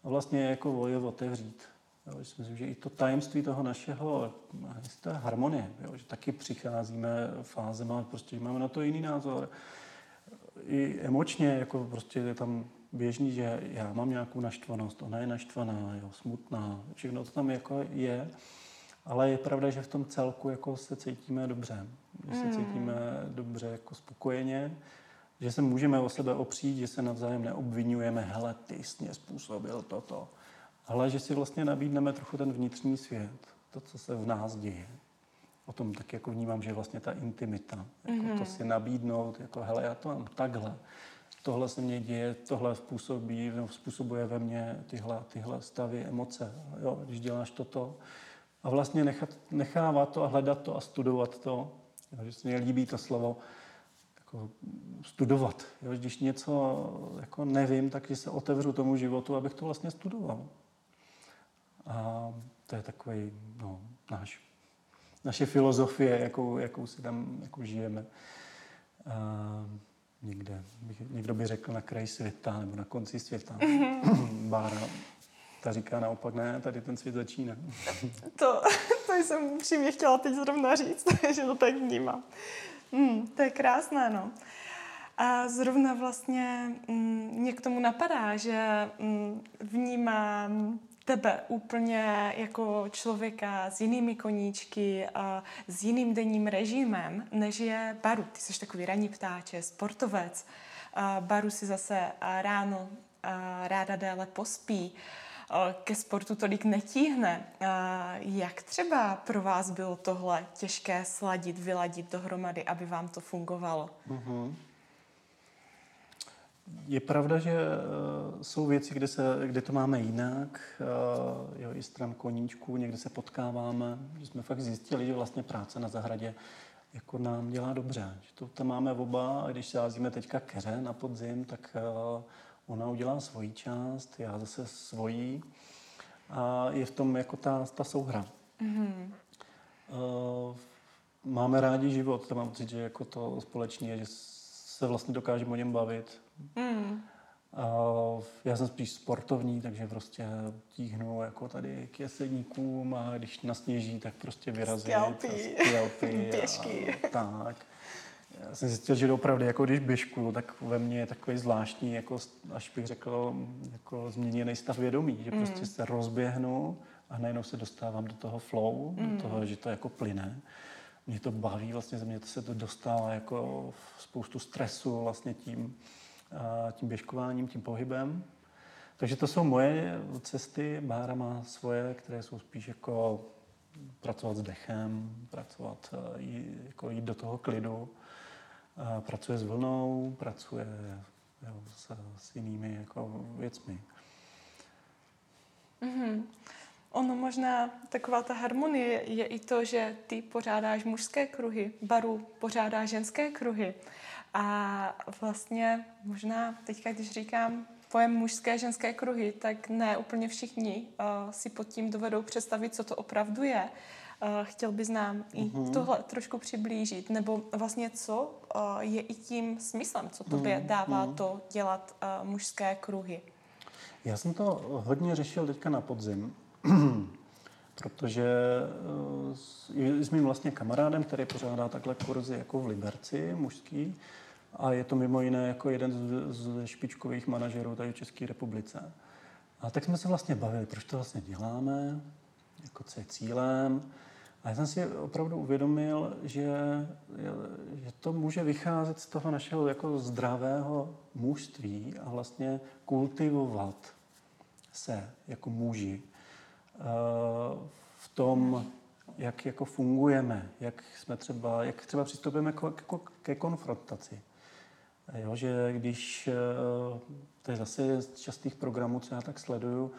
A vlastně jako je otevřít. Jo, myslím, že i to tajemství toho našeho, je harmonie, jo, že taky přicházíme fázema, prostě máme na to jiný názor. I emočně, jako prostě je tam běžný, že já mám nějakou naštvanost, ona je naštvaná, jo, smutná, všechno to tam jako je. Ale je pravda, že v tom celku jako se cítíme dobře. Že se mm. cítíme dobře, jako spokojeně, že se můžeme o sebe opřít, že se navzájem neobvinujeme, hele, ty jsi mě způsobil toto. Ale že si vlastně nabídneme trochu ten vnitřní svět, to, co se v nás děje. O tom tak jako vnímám, že vlastně ta intimita. Jako mm-hmm. to si nabídnout, jako hele, já to mám takhle. Tohle se mně děje, tohle způsobí, no, způsobuje ve mně tyhle, tyhle stavy, emoce. Jo, když děláš toto, a vlastně nechat, nechávat to a hledat to a studovat to. Jo, že se mi líbí to slovo jako studovat. Jo, když něco jako nevím, tak se otevřu tomu životu, abych to vlastně studoval. A to je takový no, náš, naše filozofie, jakou, jakou si tam jako žijeme. A někde, někdo by řekl na kraji světa nebo na konci světa. Bára ta říká naopak, ne, tady ten svět začíná. To, to jsem přímě chtěla teď zrovna říct, že to tak vnímám. Hmm, to je krásné, no. A zrovna vlastně mm, mě k tomu napadá, že mm, vnímám tebe úplně jako člověka s jinými koníčky a s jiným denním režimem, než je Baru. Ty jsi takový ranní ptáče, sportovec. A Baru si zase ráno ráda déle pospí ke sportu tolik netíhne. Jak třeba pro vás bylo tohle těžké sladit, vyladit dohromady, aby vám to fungovalo? Uh-huh. Je pravda, že e, jsou věci, kde, se, kde to máme jinak, e, jo, i stran koníčků, někde se potkáváme, že jsme fakt zjistili, že vlastně práce na zahradě jako nám dělá dobře. Že to tam máme oba a když sázíme teďka keře na podzim, tak e, Ona udělá svoji část, já zase svoji. A je v tom jako ta, ta souhra. Mm-hmm. Uh, máme rádi život, to mám pocit, že jako to společně, že se vlastně dokážeme o něm bavit. Mm. Uh, já jsem spíš sportovní, takže prostě tíhnu jako tady k jeseníkům a když nasněží, tak prostě vyrazit. Skalpy. Pěšky. A, tak já jsem zjistil, že opravdu, jako když běžku, tak ve mně je takový zvláštní, jako, až bych řekl, jako změněný stav vědomí, že prostě mm. se rozběhnu a najednou se dostávám do toho flow, mm. do toho, že to jako plyne. Mě to baví, vlastně ze mě to se to dostává jako spoustu stresu vlastně tím, tím běžkováním, tím pohybem. Takže to jsou moje cesty, Bára má svoje, které jsou spíš jako pracovat s dechem, pracovat, jako jít do toho klidu pracuje s vlnou, pracuje jo, s, s jinými jako věcmi. Mm-hmm. Ono možná taková ta harmonie je i to, že ty pořádáš mužské kruhy, Baru pořádá ženské kruhy. A vlastně možná teďka, když říkám pojem mužské, ženské kruhy, tak ne úplně všichni uh, si pod tím dovedou představit, co to opravdu je. Uh, chtěl bys nám i uh-huh. tohle trošku přiblížit, nebo vlastně co je i tím smyslem, co tobě uh-huh. dává uh-huh. to dělat mužské kruhy? Já jsem to hodně řešil teďka na podzim, protože uh, s mým vlastně kamarádem, který pořádá takhle kurzy jako v Liberci, mužský, a je to mimo jiné jako jeden z, z špičkových manažerů tady v České republice. A tak jsme se vlastně bavili, proč to vlastně děláme, jako co je cílem. A já jsem si opravdu uvědomil, že, že to může vycházet z toho našeho jako zdravého mužství a vlastně kultivovat se jako muži eh, v tom, jak jako fungujeme, jak jsme třeba, jak třeba přistupujeme ke, ke konfrontaci. Jo, že když, eh, to je zase z častých programů, co já tak sleduju,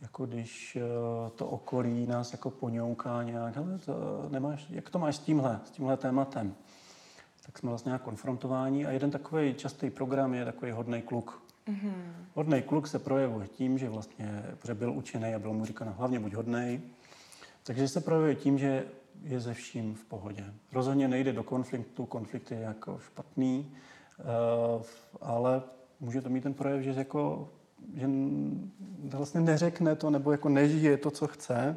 jako když eh, to okolí nás jako poňouká nějak, hele, to nemáš, jak to máš s tímhle, s tímhle tématem, tak jsme vlastně nějak konfrontováni a jeden takový častý program je takový hodný kluk. Mm-hmm. Hodný kluk se projevuje tím, že vlastně že byl učený a bylo mu říkáno hlavně buď hodný, takže se projevuje tím, že je ze vším v pohodě. Rozhodně nejde do konfliktu, konflikt je jako špatný, Eh, ale může to mít ten projev, že jako že vlastně neřekne to nebo jako nežije to, co chce,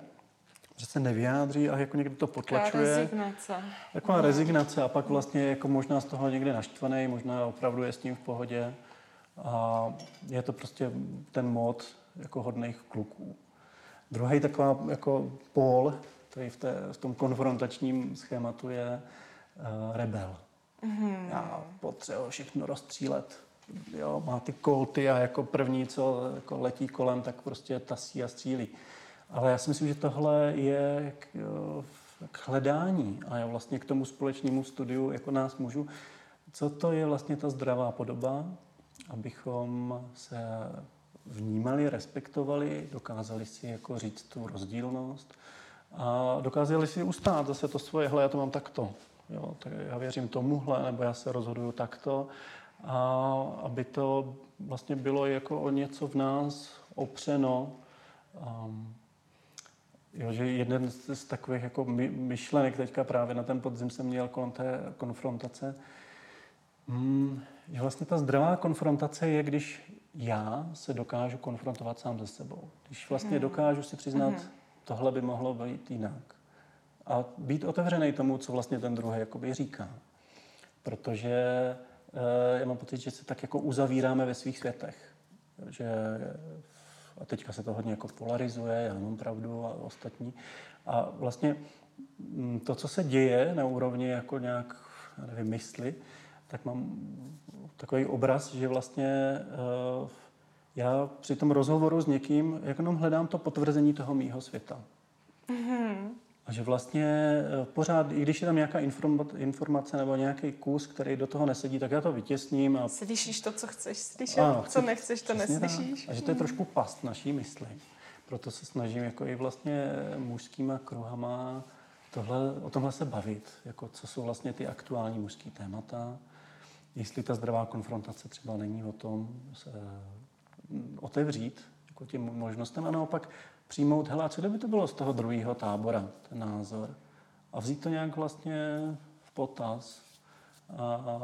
že se nevyjádří a jako někdo to potlačuje. rezignace. Taková no. rezignace a pak vlastně jako možná z toho někde naštvaný, možná opravdu je s tím v pohodě. A je to prostě ten mod jako hodných kluků. Druhý taková jako pól, který v, té, v tom konfrontačním schématu je uh, rebel. Mm-hmm. Já potřebuji všechno rozstřílet. Jo, má ty kolty a jako první, co jako letí kolem, tak prostě tasí a střílí. Ale já si myslím, že tohle je k, k hledání a já vlastně k tomu společnému studiu jako nás můžu, co to je vlastně ta zdravá podoba, abychom se vnímali, respektovali, dokázali si jako říct tu rozdílnost a dokázali si ustát zase to svoje, hle, já to mám takto, Jo, tak já věřím tomuhle, nebo já se rozhoduju takto. A aby to vlastně bylo jako o něco v nás opřeno. Um, jo, že jeden z, z takových jako my, myšlenek teďka právě na ten podzim jsem měl kolem té konfrontace, hmm, že vlastně ta zdravá konfrontace je, když já se dokážu konfrontovat sám se sebou. Když vlastně mhm. dokážu si přiznat, mm. tohle by mohlo být jinak a být otevřený tomu, co vlastně ten druhý jakoby říká. Protože já mám pocit, že se tak jako uzavíráme ve svých světech. Že, a teďka se to hodně jako polarizuje, já mám pravdu a ostatní. A vlastně mm, to, co se děje na úrovni jako nějak, nevím, mysli, tak mám takový obraz, že vlastně e, já při tom rozhovoru s někým jenom hledám to potvrzení toho mýho světa. Mm-hmm. A že vlastně eh, pořád, i když je tam nějaká informace nebo nějaký kus, který do toho nesedí, tak já to vytěsním. A... Slyšíš to, co chceš slyšet, ano, co nechceš, to neslyšíš. Tak. A že to je trošku past naší mysli. Proto se snažím jako i vlastně mužskýma kruhama tohle, o tomhle se bavit, jako co jsou vlastně ty aktuální mužské témata, jestli ta zdravá konfrontace třeba není o tom se mm, otevřít jako těm možnostem a naopak přijmout, hele, co kdyby to bylo z toho druhého tábora, ten názor. A vzít to nějak vlastně v potaz a, a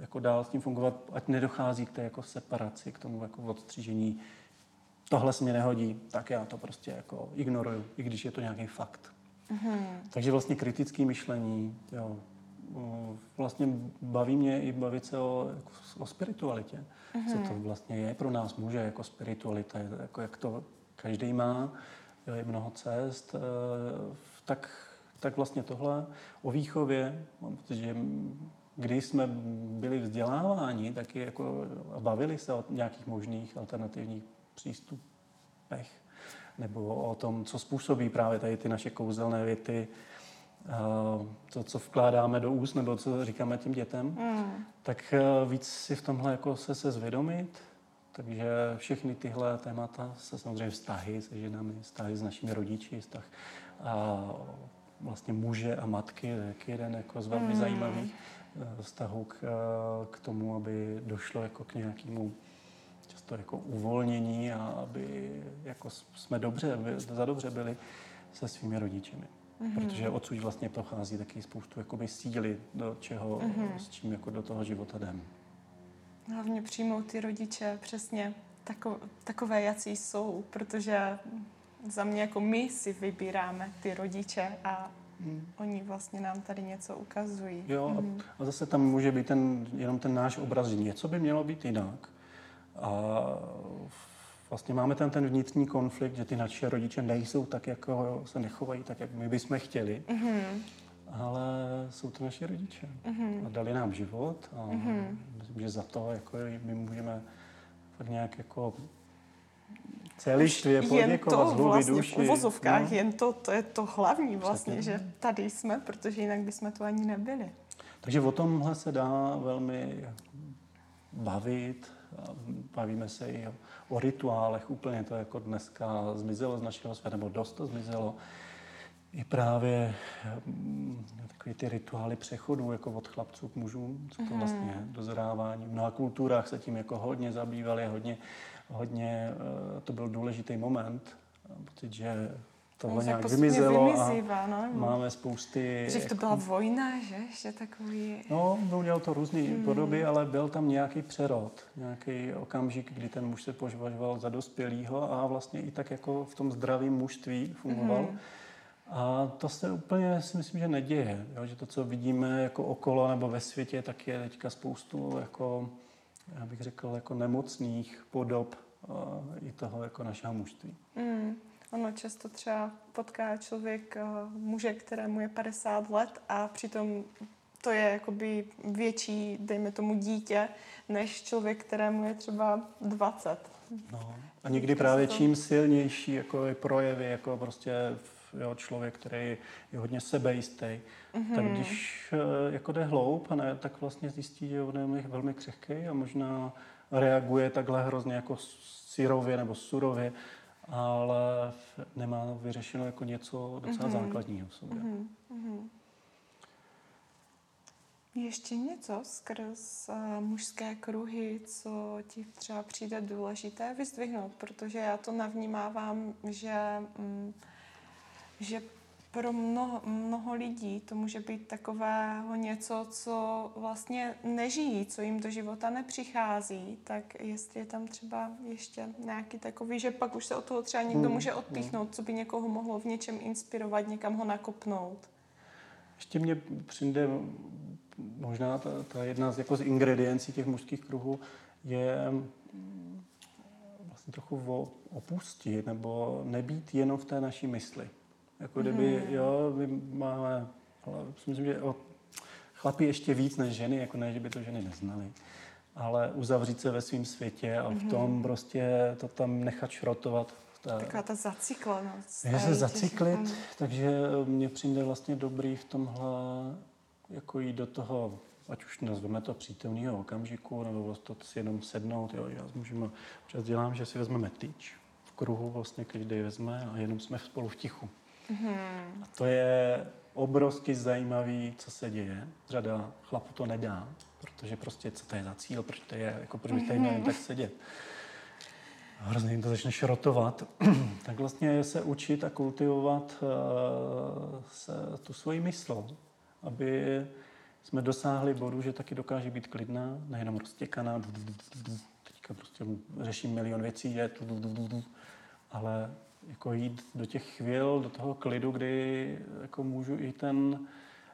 jako dál s tím fungovat, ať nedochází k té jako separaci, k tomu jako odstřížení. Tohle se mě nehodí, tak já to prostě jako ignoruju, i když je to nějaký fakt. Mm-hmm. Takže vlastně kritické myšlení, jo, vlastně baví mě i bavit se o, jako, o spiritualitě. Mm-hmm. Co to vlastně je pro nás muže jako spiritualita, jako jak to každý má, je mnoho cest, eh, tak, tak vlastně tohle. O výchově, protože když jsme byli vzděláváni, taky jako bavili se o nějakých možných alternativních přístupech, nebo o tom, co způsobí právě tady ty naše kouzelné věty, eh, to, co vkládáme do úst, nebo co říkáme těm dětem, mm. tak eh, víc si v tomhle jako se, se zvědomit, takže všechny tyhle témata se samozřejmě vztahy se ženami, vztahy s našimi rodiči, vztah a vlastně muže a matky, jak jeden jako z velmi mm. zajímavých eh, vztahů k, eh, k tomu, aby došlo jako k nějakému často jako uvolnění a aby jako jsme dobře, za dobře byli se svými rodičemi. Mm-hmm. Protože odsud vlastně prochází taky spoustu jakoby síly, do čeho, mm-hmm. s čím jako do toho života jdeme. Hlavně přijmout ty rodiče přesně tako, takové, jací jsou, protože Za mě jako my si vybíráme ty rodiče a hmm. oni vlastně nám tady něco ukazují. Jo, hmm. a, zase tam může být ten, jenom ten náš obraz, že něco by mělo být jinak. A vlastně máme tam ten vnitřní konflikt, že ty naše rodiče nejsou tak, jako se nechovají tak, jak my bychom chtěli. Mm-hmm. Ale jsou to naše rodiče. Mm-hmm. A dali nám život a mm-hmm. myslím, že za to jako my můžeme tak nějak jako celistvě poděkovat jen to vlastně duši. v uvozovkách, no. jen to, to je to hlavní vlastně, Přesně. že tady jsme, protože jinak bychom tu ani nebyli. Takže o tomhle se dá velmi bavit, bavíme se i o rituálech, úplně to jako dneska zmizelo z našeho světa, nebo dost to zmizelo. I právě mm, takové ty rituály přechodu jako od chlapců k mužům, co to mhm. vlastně je, dozrávání. V mnoha kulturách se tím jako hodně zabývali, hodně, hodně eh, to byl důležitý moment. Pocit, že tohle nějak vymizelo vymizívá, a no, máme spousty... Dřív to byla jako... vojna, že? Ještě takový... No, měl to různé hmm. podoby, ale byl tam nějaký přerod, nějaký okamžik, kdy ten muž se považoval za dospělýho a vlastně i tak jako v tom zdravém mužství fungoval. Hmm. A to se úplně si myslím, že neděje. Jo? Že to, co vidíme jako okolo nebo ve světě, tak je teďka spoustu jako, já bych řekl, jako nemocných podob uh, i toho jako našeho mužství. Mm. Ono často třeba potká člověk uh, muže, kterému je 50 let a přitom to je jakoby větší, dejme tomu dítě, než člověk, kterému je třeba 20. No. A někdy právě čím silnější jako je projevy, jako prostě jo, člověk, který je hodně sebejistý, mm-hmm. tak když eh, jako jde hloub, ne, tak vlastně zjistí, že on je velmi křehký a možná reaguje takhle hrozně jako syrově nebo surově, ale nemá vyřešeno jako něco docela mm-hmm. základního v sobě. Mm-hmm. Ještě něco skrz uh, mužské kruhy, co ti třeba přijde důležité vyzdvihnout, protože já to navnímávám, že, um, že pro mnoho, mnoho lidí to může být takového něco, co vlastně nežijí, co jim do života nepřichází, tak jestli je tam třeba ještě nějaký takový, že pak už se od toho třeba někdo hmm, může odpíchnout, co by někoho mohlo v něčem inspirovat, někam ho nakopnout. Ještě mě přijde možná ta, ta jedna z, jako z ingrediencí těch mužských kruhů je vlastně trochu opustit nebo nebýt jenom v té naší mysli. Jako kdyby, mm. jo, my máme, ale myslím, že o chlapi ještě víc než ženy, jako ne, že by to ženy neznali, ale uzavřít se ve svém světě a v mhm. tom prostě to tam nechat šrotovat. Ta, Taková ta zacyklenost. Je se zacyklit, těch... takže mně přijde vlastně dobrý v tomhle jako jít do toho, ať už nazveme to přítomného okamžiku, nebo vlastně to si jenom sednout. Jo. Já můžeme, občas dělám, že si vezmeme tyč v kruhu, vlastně každý vezme a jenom jsme spolu v tichu. Mm-hmm. A to je obrovsky zajímavý, co se děje. Řada chlapů to nedá, protože prostě co to je za cíl, proč to je, jako proč bych tady měl tak sedět. A hrozně jim to začne šrotovat. tak vlastně se učit a kultivovat uh, se, tu svoji mysl, aby jsme dosáhli bodu, že taky dokáže být klidná, nejenom roztěkaná, teďka prostě řeším milion věcí, je, ale jako jít do těch chvíl, do toho klidu, kdy jako můžu i ten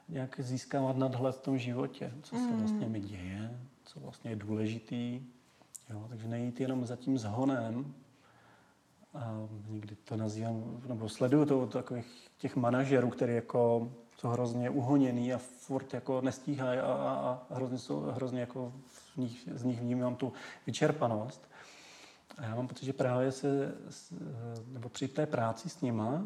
nějak získávat nadhled v tom životě, co se mm. vlastně mi děje, co vlastně je důležitý. Jo, takže nejít jenom za tím zhonem, a někdy to nazývám, nebo sleduju to od takových těch manažerů, který jako jsou hrozně uhoněný a furt jako nestíhají a, a, a hrozně, jsou, hrozně jako z nich, z nich vnímám tu vyčerpanost. A já mám pocit, že právě se, nebo při té práci s nima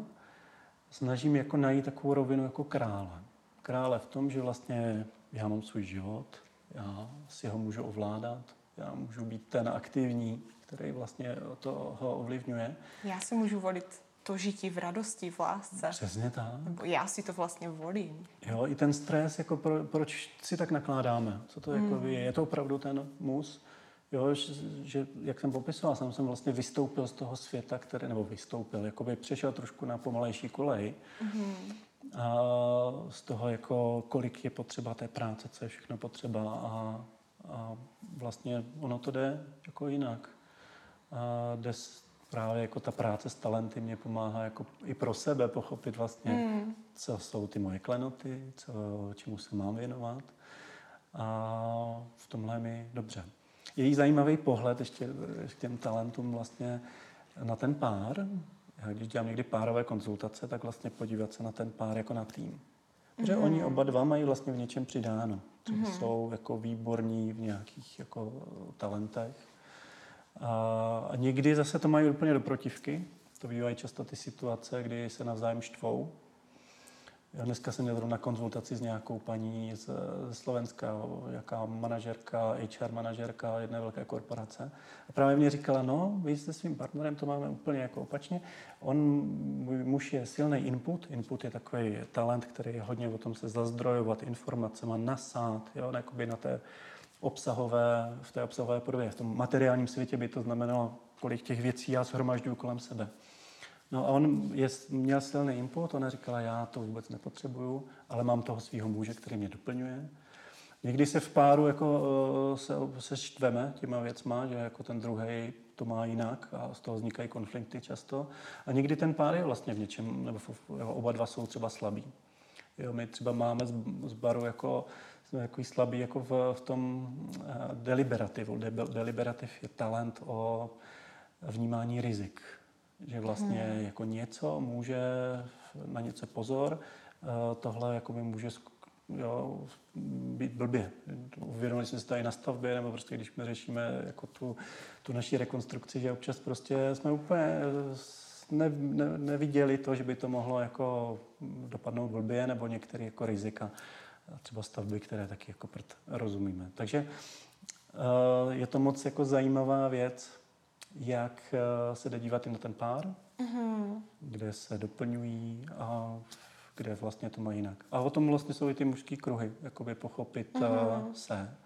snažím jako najít takovou rovinu jako krále. Krále v tom, že vlastně já mám svůj život, já si ho můžu ovládat, já můžu být ten aktivní, který vlastně to ho ovlivňuje. Já si můžu volit to žití v radosti, v lásce. Přesně tak. Nebo já si to vlastně volím. Jo, i ten stres, jako pro, proč si tak nakládáme? Co to mm. jako je? Je to opravdu ten mus? Jo, že, že, jak jsem popisoval, jsem, jsem vlastně vystoupil z toho světa, který, nebo vystoupil, jako by přešel trošku na pomalejší kolej. Mm-hmm. A z toho, jako, kolik je potřeba té práce, co je všechno potřeba a, a vlastně ono to jde jako jinak. A jde právě jako ta práce s talenty mě pomáhá jako i pro sebe pochopit vlastně, mm. co jsou ty moje klenoty, co, čemu se mám věnovat. A v tomhle mi dobře. Její zajímavý pohled ještě k těm talentům vlastně na ten pár. Já když dělám někdy párové konzultace, tak vlastně podívat se na ten pár jako na tým. Protože mm. oni oba dva mají vlastně v něčem přidáno. Třeba mm. jsou jako výborní v nějakých jako talentech. A někdy zase to mají úplně do protivky. To bývají často ty situace, kdy se navzájem štvou já dneska jsem měl zrovna konzultaci s nějakou paní z, ze Slovenska, jaká manažerka, HR manažerka jedné velké korporace. A právě mě říkala, no, vy se svým partnerem to máme úplně jako opačně. On, můj muž je silný input. Input je takový talent, který je hodně o tom se zazdrojovat informacemi, nasát, jo, jakoby na té obsahové, v té obsahové podobě. V tom materiálním světě by to znamenalo, kolik těch věcí já shromažďuju kolem sebe. No a on je, měl silný input, ona říkala, já to vůbec nepotřebuju, ale mám toho svého muže, který mě doplňuje. Někdy se v páru jako eh, se, se štveme těma věcma, že jako ten druhý to má jinak a z toho vznikají konflikty často. A někdy ten pár je vlastně v něčem, nebo oba dva jsou třeba slabí. Jo, my třeba máme z, z baru jako, jsme jako slabí jako v, v tom uh, deliberativu. De, deliberativ je talent o vnímání rizik že vlastně hmm. jako něco může na něco pozor, eh, tohle jako by může jo, být blbě. Uvědomili jsme se tady na stavbě, nebo prostě když my řešíme jako tu, tu naší rekonstrukci, že občas prostě jsme úplně ne, ne, neviděli to, že by to mohlo jako dopadnout blbě, nebo některé jako rizika, třeba stavby, které taky jako prd rozumíme. Takže eh, je to moc jako zajímavá věc, jak eh, se jde dívat i na ten pár, mm-hmm. kde se doplňují a kde vlastně to mají jinak. A o tom vlastně jsou i ty mužské kruhy, jakoby pochopit mm-hmm. se,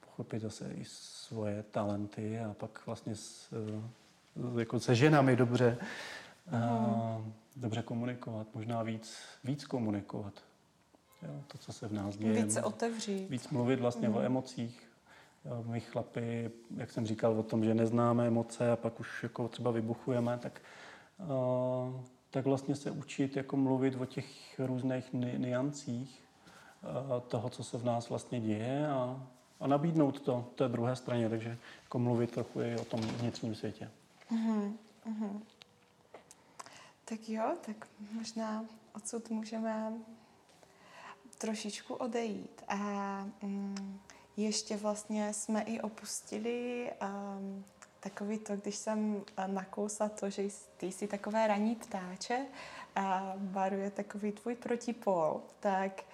pochopit zase i svoje talenty a pak vlastně s, eh, jako se ženami dobře, mm-hmm. dobře komunikovat, možná víc, víc komunikovat. Jo, to, co se v nás děje. Víc se otevřít. Víc mluvit vlastně mm-hmm. o emocích, my chlapi, jak jsem říkal o tom, že neznáme emoce a pak už jako třeba vybuchujeme, tak, uh, tak vlastně se učit jako mluvit o těch různých ni- niancích uh, toho, co se v nás vlastně děje a, a nabídnout to té druhé straně, takže jako mluvit trochu i o tom vnitřním světě. Uh-huh, uh-huh. Tak jo, tak možná odsud můžeme trošičku odejít. A um, ještě vlastně jsme i opustili um, takový to, když jsem eh, nakousla to, že ty jsi takové raní ptáče a Baru je takový tvůj protipol, tak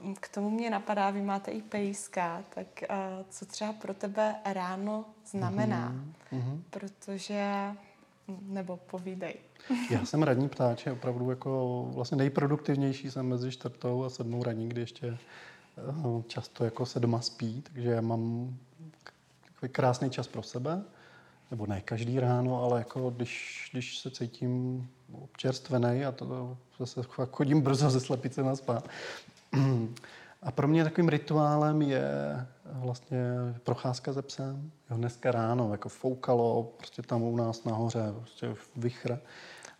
mm, k tomu mě napadá, vy máte i pejska, tak uh, co třeba pro tebe ráno znamená? Mm-hmm. Protože, mm, nebo povídej. Já jsem radní ptáče, opravdu jako vlastně nejproduktivnější jsem mezi čtvrtou a sedmou raní, kdy ještě často jako se doma spí, takže já mám takový krásný čas pro sebe, nebo ne každý ráno, ale jako když, když se cítím občerstvený a to zase chodím brzo ze slepice na spát. A pro mě takovým rituálem je vlastně procházka ze psem. Jo, dneska ráno jako foukalo, prostě tam u nás nahoře, prostě vychr.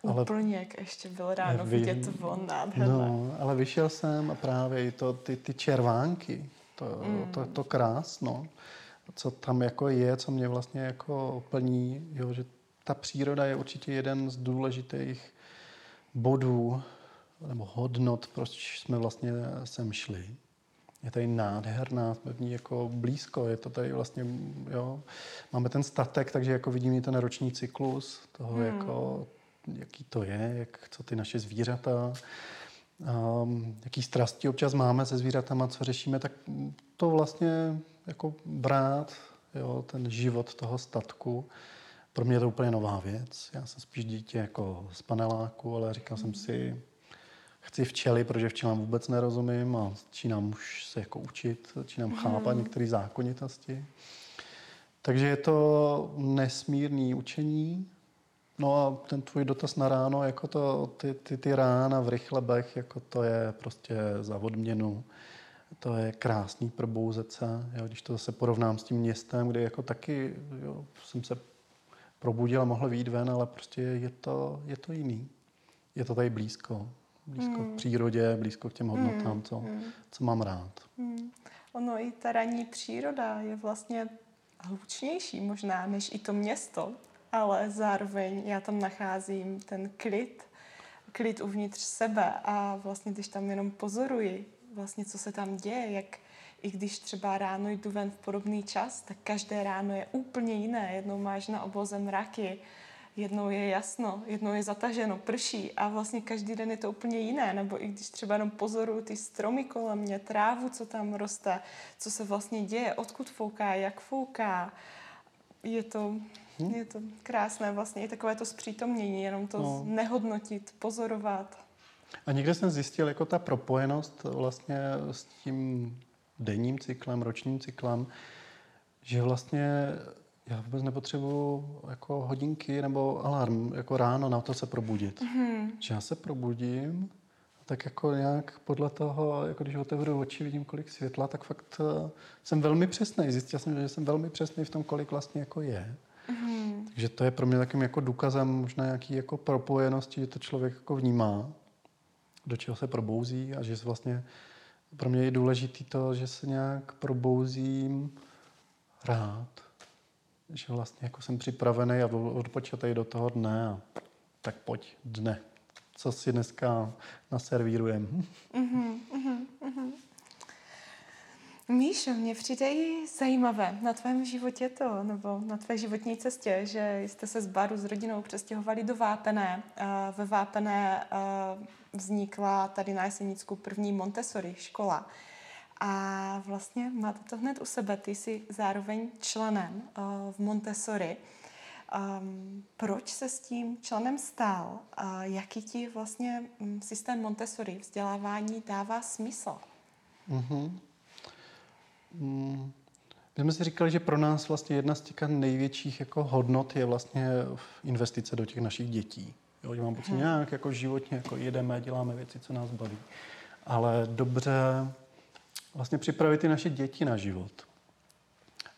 Ale, Úplně, jak ještě byl ráno vy, vidět von nádherné. No, ale vyšel jsem a právě i to, ty, ty červánky, to, mm. to, to krásno, co tam jako je, co mě vlastně jako plní, jo, že ta příroda je určitě jeden z důležitých bodů nebo hodnot, proč jsme vlastně sem šli. Je tady nádherná, jsme v ní jako blízko, je to tady vlastně, jo, máme ten statek, takže jako vidíme ten roční cyklus toho hmm. jako jaký to je, jak, co ty naše zvířata, um, jaký strasti občas máme se zvířatama, co řešíme, tak to vlastně jako brát, jo, ten život toho statku, pro mě je to úplně nová věc. Já jsem spíš dítě jako z paneláku, ale říkal jsem si, chci včely, protože včelám vůbec nerozumím a začínám už se jako učit, začínám chápat mm. některé zákonitosti. Takže je to nesmírný učení, No a ten tvůj dotaz na ráno, jako to, ty, ty, ty rána v rychlebech, jako to je prostě za odměnu. To je krásný probouzet se, jo, když to zase porovnám s tím městem, kde jako taky jo, jsem se probudil a mohl výjít ven, ale prostě je to, je to jiný. Je to tady blízko. Blízko hmm. k přírodě, blízko k těm hodnotám, hmm. co, hmm. co mám rád. Hmm. Ono i ta ranní příroda je vlastně hlučnější možná než i to město, ale zároveň já tam nacházím ten klid, klid uvnitř sebe a vlastně když tam jenom pozoruji vlastně, co se tam děje, jak i když třeba ráno jdu ven v podobný čas, tak každé ráno je úplně jiné. Jednou máš na obloze mraky, jednou je jasno, jednou je zataženo, prší a vlastně každý den je to úplně jiné. Nebo i když třeba jenom pozoruju ty stromy kolem mě, trávu, co tam roste, co se vlastně děje, odkud fouká, jak fouká. Je to, hmm. je to krásné vlastně, i takové to zpřítomnění, jenom to no. nehodnotit, pozorovat. A někde jsem zjistil, jako ta propojenost vlastně s tím denním cyklem, ročním cyklem, že vlastně já vůbec nepotřebuji jako hodinky nebo alarm jako ráno na to se probudit. Mm-hmm. Že já se probudím tak jako nějak podle toho, jako když otevřu oči, vidím, kolik světla, tak fakt uh, jsem velmi přesný. Zjistil jsem, že jsem velmi přesný v tom, kolik vlastně jako je. Mm-hmm. Takže to je pro mě takým jako důkazem možná nějaký jako propojenosti, že to člověk jako vnímá, do čeho se probouzí a že vlastně pro mě je důležité to, že se nějak probouzím rád. Že vlastně jako jsem připravený a odpočatý do toho dne a tak pojď dne. Co si dneska naservírujem. Mm-hmm, mm-hmm, mm-hmm. Míšo, mě přijde i zajímavé na tvém životě to, nebo na tvé životní cestě, že jste se z baru s rodinou přestěhovali do Vápené. Ve Vápené vznikla tady na Jesenicku první Montessori škola. A vlastně máte to hned u sebe, ty jsi zároveň členem v Montessori. Um, proč se s tím členem stál? Uh, jaký ti vlastně um, systém Montessori vzdělávání dává smysl? Mm-hmm. Mm. My jsme si říkali, že pro nás vlastně jedna z těch největších jako hodnot je vlastně investice do těch našich dětí. Jo, že mám pocit hmm. nějak jako životně jako jedeme, děláme věci, co nás baví. Ale dobře vlastně připravit ty naše děti na život.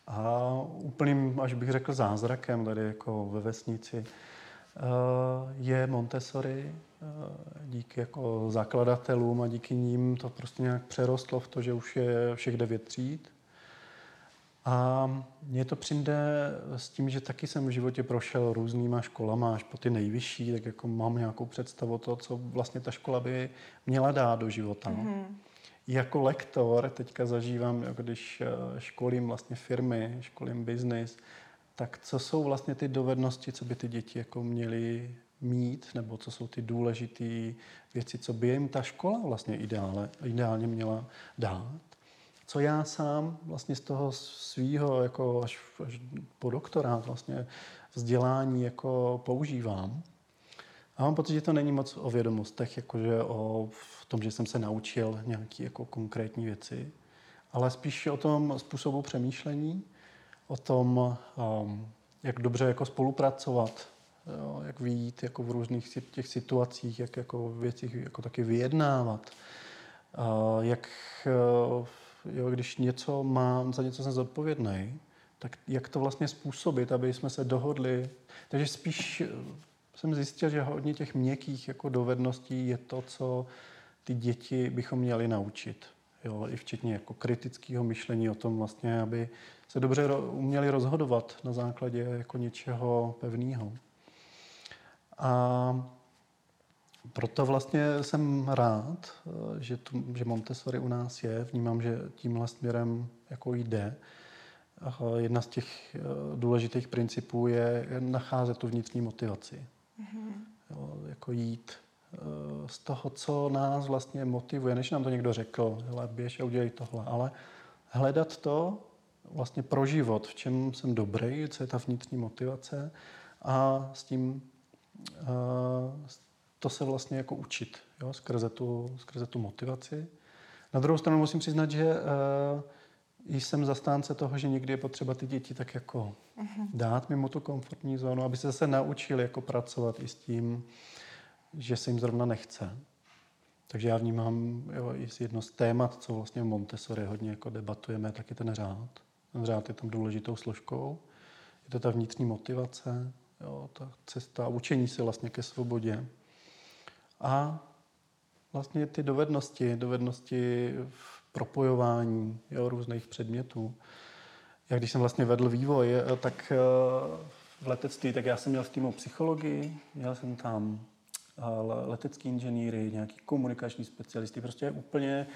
A úplným, až bych řekl, zázrakem tady jako ve vesnici eh, je Montessori. Eh, díky jako zakladatelům a díky ním to prostě nějak přerostlo v to, že už je všech devět tříd. A mně to přijde s tím, že taky jsem v životě prošel různýma školama až po ty nejvyšší, tak jako mám nějakou představu toho, co vlastně ta škola by měla dát do života. Mm-hmm. Jako lektor teďka zažívám, jako když eh, školím vlastně firmy, školím biznis, tak co jsou vlastně ty dovednosti, co by ty děti jako měly mít, nebo co jsou ty důležité věci, co by jim ta škola vlastně ideálně, ideálně měla dát co já sám vlastně z toho svého jako až, až po doktorát vlastně vzdělání jako používám. A mám pocit, že to není moc o vědomostech, jakože o tom, že jsem se naučil nějaké jako konkrétní věci, ale spíš o tom způsobu přemýšlení, o tom, um, jak dobře jako spolupracovat, jo, jak vyjít jako v různých těch situacích, jak jako věcích jako taky vyjednávat, uh, jak uh, jo, když něco mám, za něco jsem zodpovědný, tak jak to vlastně způsobit, aby jsme se dohodli. Takže spíš eh, jsem zjistil, že hodně těch měkkých jako dovedností je to, co ty děti bychom měli naučit. Jo, I včetně jako kritického myšlení o tom vlastně, aby se dobře uměli rozhodovat na základě jako něčeho pevného. A proto vlastně jsem rád, že, tu, že Montessori u nás je. Vnímám, že tímhle směrem jako jde. Jedna z těch eh, důležitých principů je nacházet tu vnitřní motivaci. Mm-hmm. Jo, jako jít eh, z toho, co nás vlastně motivuje, než nám to někdo řekl, hele, běž a udělej tohle, ale hledat to vlastně pro život, v čem jsem dobrý, co je ta vnitřní motivace a s tím, s to se vlastně jako učit, jo, skrze, tu, skrze tu motivaci. Na druhou stranu musím přiznat, že uh, jsem zastánce toho, že někdy je potřeba ty děti tak jako uh-huh. dát mimo tu komfortní zónu, aby se zase naučili jako pracovat i s tím, že se jim zrovna nechce. Takže já vnímám jo, jedno z témat, co vlastně v Montessori hodně jako debatujeme, tak je ten řád. Ten řád je tam důležitou složkou. Je to ta vnitřní motivace, jo, ta cesta učení se vlastně ke svobodě. A vlastně ty dovednosti, dovednosti v propojování jo, různých předmětů. Já když jsem vlastně vedl vývoj, eh, tak eh, v letectví, tak já jsem měl v týmu psychologii, měl jsem tam eh, letecký inženýry, nějaký komunikační specialisty, prostě úplně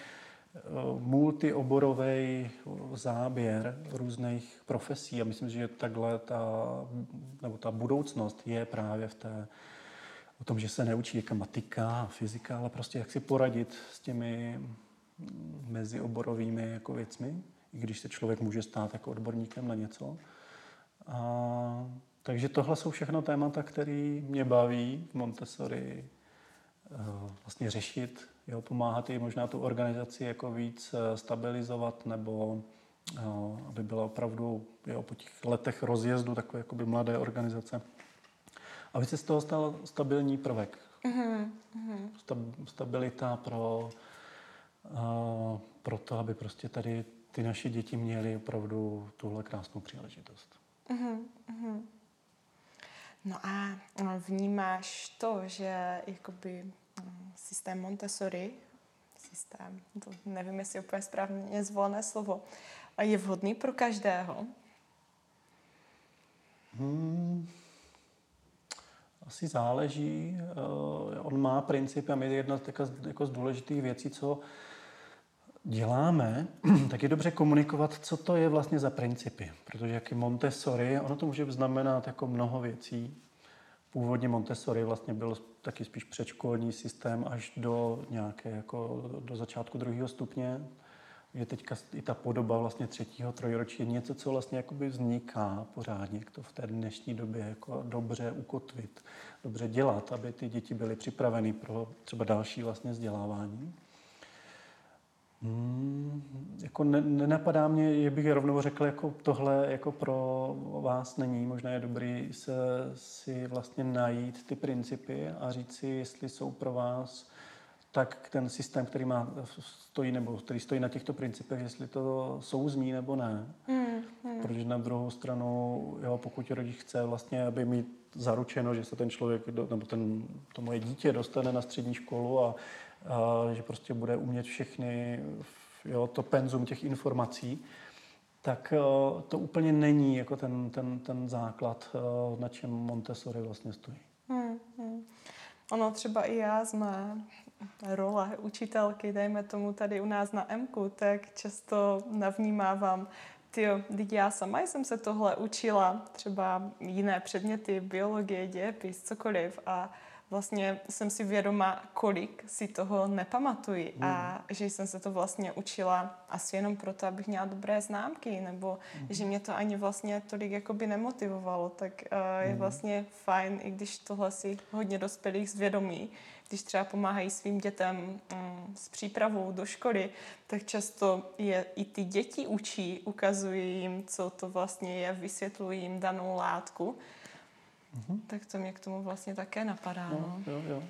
multioborový záběr různých profesí a myslím, že takhle ta, nebo ta budoucnost je právě v té, o tom, že se neučí jaká matika, fyzika, ale prostě jak si poradit s těmi mezioborovými jako věcmi, i když se člověk může stát jako odborníkem na něco. A, takže tohle jsou všechno témata, které mě baví v Montessori eh, vlastně řešit, jo, pomáhat i možná tu organizaci jako víc eh, stabilizovat nebo eh, aby byla opravdu jo, po těch letech rozjezdu takové jakoby mladé organizace, aby se z toho stal stabilní prvek. Mm-hmm. Stabilita pro pro to, aby prostě tady ty naše děti měly opravdu tuhle krásnou příležitost. Uh-huh, uh-huh. No a vnímáš to, že jakoby mm, systém Montessori, systém, to nevím, jestli je úplně správně zvolené slovo, a je vhodný pro každého? Hmm, asi záleží. Uh, on má principy a my jedna jako z důležitých věcí, co děláme, tak je dobře komunikovat, co to je vlastně za principy. Protože jak Montessori, ono to může znamenat jako mnoho věcí. Původně Montessori vlastně byl taky spíš předškolní systém až do nějaké, jako do začátku druhého stupně. Je teďka i ta podoba vlastně třetího trojročí je něco, co vlastně jakoby vzniká pořádně, to v té dnešní době jako dobře ukotvit, dobře dělat, aby ty děti byly připraveny pro třeba další vlastně vzdělávání. Hmm, jako ne, nenapadá mě, že bych rovnou řekl, jako tohle jako pro vás není. Možná je dobrý se si vlastně najít ty principy a říct si, jestli jsou pro vás tak ten systém, který má, stojí, nebo který stojí na těchto principech, jestli to souzní nebo ne. Hmm, hmm. Protože na druhou stranu, jo, pokud rodič chce vlastně, aby mít zaručeno, že se ten člověk, nebo ten, to moje dítě dostane na střední školu a že prostě bude umět všechny, jo, to penzum těch informací, tak to úplně není jako ten, ten, ten základ, na čem Montessori vlastně stojí. Hmm, hmm. Ono třeba i já z mé role učitelky, dejme tomu tady u nás na MKU, tak často navnímávám, tyjo, já sama jsem se tohle učila, třeba jiné předměty, biologie, dějepis, cokoliv a vlastně jsem si vědoma, kolik si toho nepamatuji mm. a hmm. že jsem se to vlastně učila asi jenom proto, abych měla dobré známky, nebo mm. že mě to ani vlastně tolik jakoby nemotivovalo, tak uh, je mm. vlastně fajn, i když tohle si hodně dospělých zvědomí, když třeba pomáhají svým dětem um, s přípravou do školy, tak často je i ty děti učí, ukazují jim, co to vlastně je, vysvětlují jim danou látku Mm-hmm. Tak to mě k tomu vlastně také napadá. No, no. Jo, jo.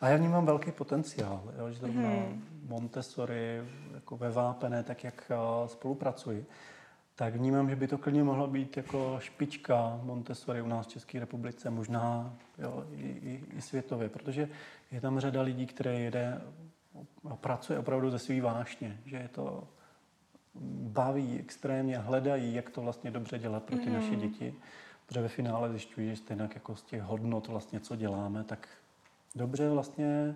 A já vnímám velký potenciál, jo, že zrovna mm. Montessori jako ve Vápené, tak jak uh, spolupracuji, tak vnímám, že by to klidně mohlo být jako špička Montessori u nás v České republice, možná jo, i, i, i světově, protože je tam řada lidí, které jede a pracuje opravdu ze svý vášně, že je to baví extrémně, hledají, jak to vlastně dobře dělat pro ty mm. naše děti. Protože ve finále zjišťují, že stejně jako z těch hodnot vlastně, co děláme, tak dobře vlastně,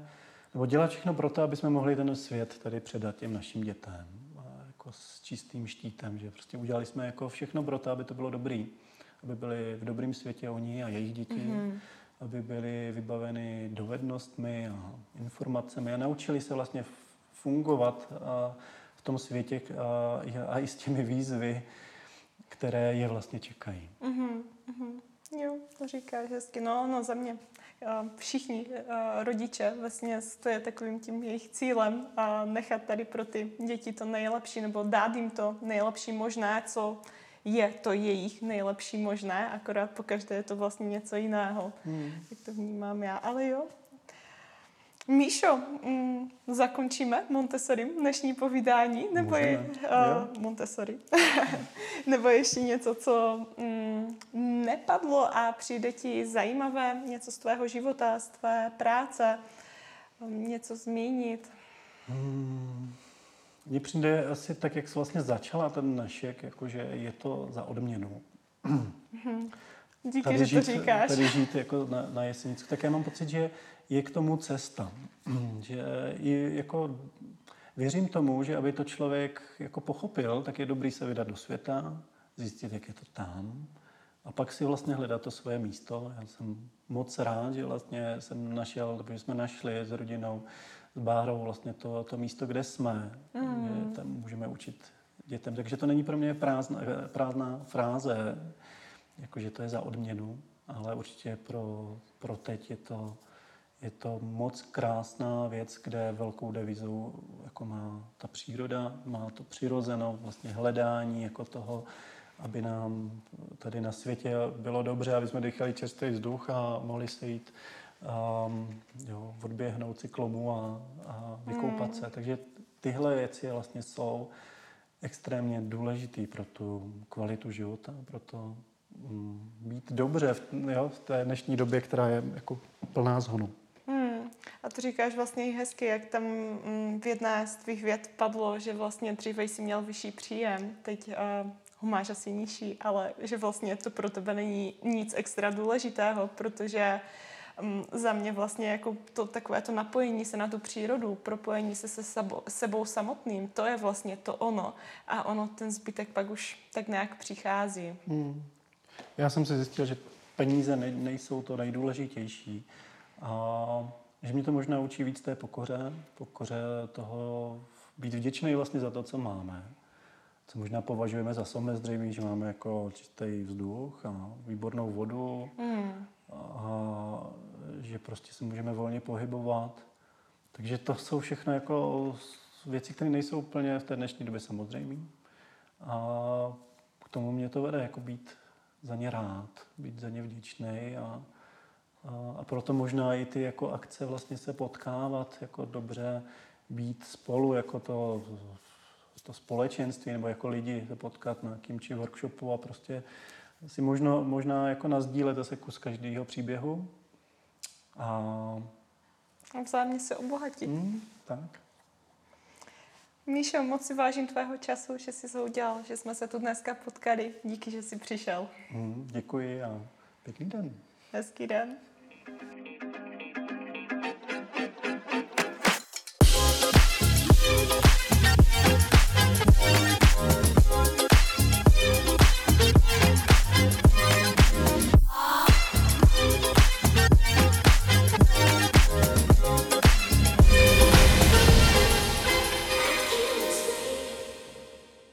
nebo dělat všechno pro to, aby jsme mohli ten svět tady předat těm našim dětem. A jako s čistým štítem, že prostě udělali jsme jako všechno pro to, aby to bylo dobrý. Aby byli v dobrém světě oni a jejich děti. Mm-hmm. Aby byli vybaveni dovednostmi a informacemi a naučili se vlastně fungovat a v tom světě a, a i s těmi výzvy, které je vlastně čekají. Mm-hmm. Mm-hmm. Jo, to říkáš hezky. No, no za mě všichni rodiče vlastně to je takovým tím jejich cílem a nechat tady pro ty děti to nejlepší nebo dát jim to nejlepší možné, co je to jejich nejlepší možné, akorát po každé je to vlastně něco jiného, hmm. jak to vnímám já. Ale jo, Míšo, mm, zakončíme Montessori dnešní povídání? Nebo je, uh, Montessori. nebo ještě něco, co mm, nepadlo a přijde ti zajímavé něco z tvého života, z tvé práce, něco zmínit? Hmm. Mně přijde asi tak, jak jsi vlastně začala ten dnešek, jakože je to za odměnu. Díky, tady že žít, to říkáš. Tady žít jako na, na Jesenicku. Tak já mám pocit, že je k tomu cesta. že je jako věřím tomu, že aby to člověk jako pochopil, tak je dobrý se vydat do světa, zjistit, jak je to tam a pak si vlastně hledat to svoje místo. Já jsem moc rád, že vlastně jsem našel, protože jsme našli s rodinou, s Bárou vlastně to, to místo, kde jsme, mm. že tam můžeme učit dětem. Takže to není pro mě prázdná, prázdná fráze, jakože to je za odměnu, ale určitě pro, pro teď je to, je to moc krásná věc, kde velkou devizu jako má ta příroda, má to přirozeno vlastně hledání jako toho, aby nám tady na světě bylo dobře, aby jsme dýchali čerstvý vzduch a mohli se jít um, jo, odběhnout cyklomu a, a vykoupat se. Hmm. Takže tyhle věci vlastně jsou extrémně důležitý pro tu kvalitu života, pro to um, být dobře v, jo, v té dnešní době, která je jako plná zhonu. To říkáš vlastně i hezky, jak tam mm, v jedné z tvých věd padlo, že vlastně dříve jsi měl vyšší příjem, teď uh, ho máš asi nižší, ale že vlastně to pro tebe není nic extra důležitého, protože um, za mě vlastně jako to takové to napojení se na tu přírodu, propojení se se sabo, sebou samotným, to je vlastně to ono. A ono, ten zbytek pak už tak nějak přichází. Hmm. Já jsem si zjistil, že peníze ne, nejsou to nejdůležitější. A že mě to možná učí víc té pokoře, pokoře toho být vděčný vlastně za to, co máme co možná považujeme za samozřejmé, že máme jako čistý vzduch a výbornou vodu mm. a že prostě se můžeme volně pohybovat. Takže to jsou všechno jako věci, které nejsou úplně v té dnešní době samozřejmé. A k tomu mě to vede jako být za ně rád, být za ně vděčný a, a, a proto možná i ty jako akce vlastně se potkávat jako dobře, být spolu jako to to společenství nebo jako lidi se potkat na kimči workshopu a prostě si možno, možná jako nazdílet zase kus každého příběhu. A... a vzájemně se obohatit. Mm, tak. Míšo, moc si vážím tvého času, že jsi to udělal, že jsme se tu dneska potkali. Díky, že jsi přišel. Mm, děkuji a pěkný den. Hezký den. Thank you.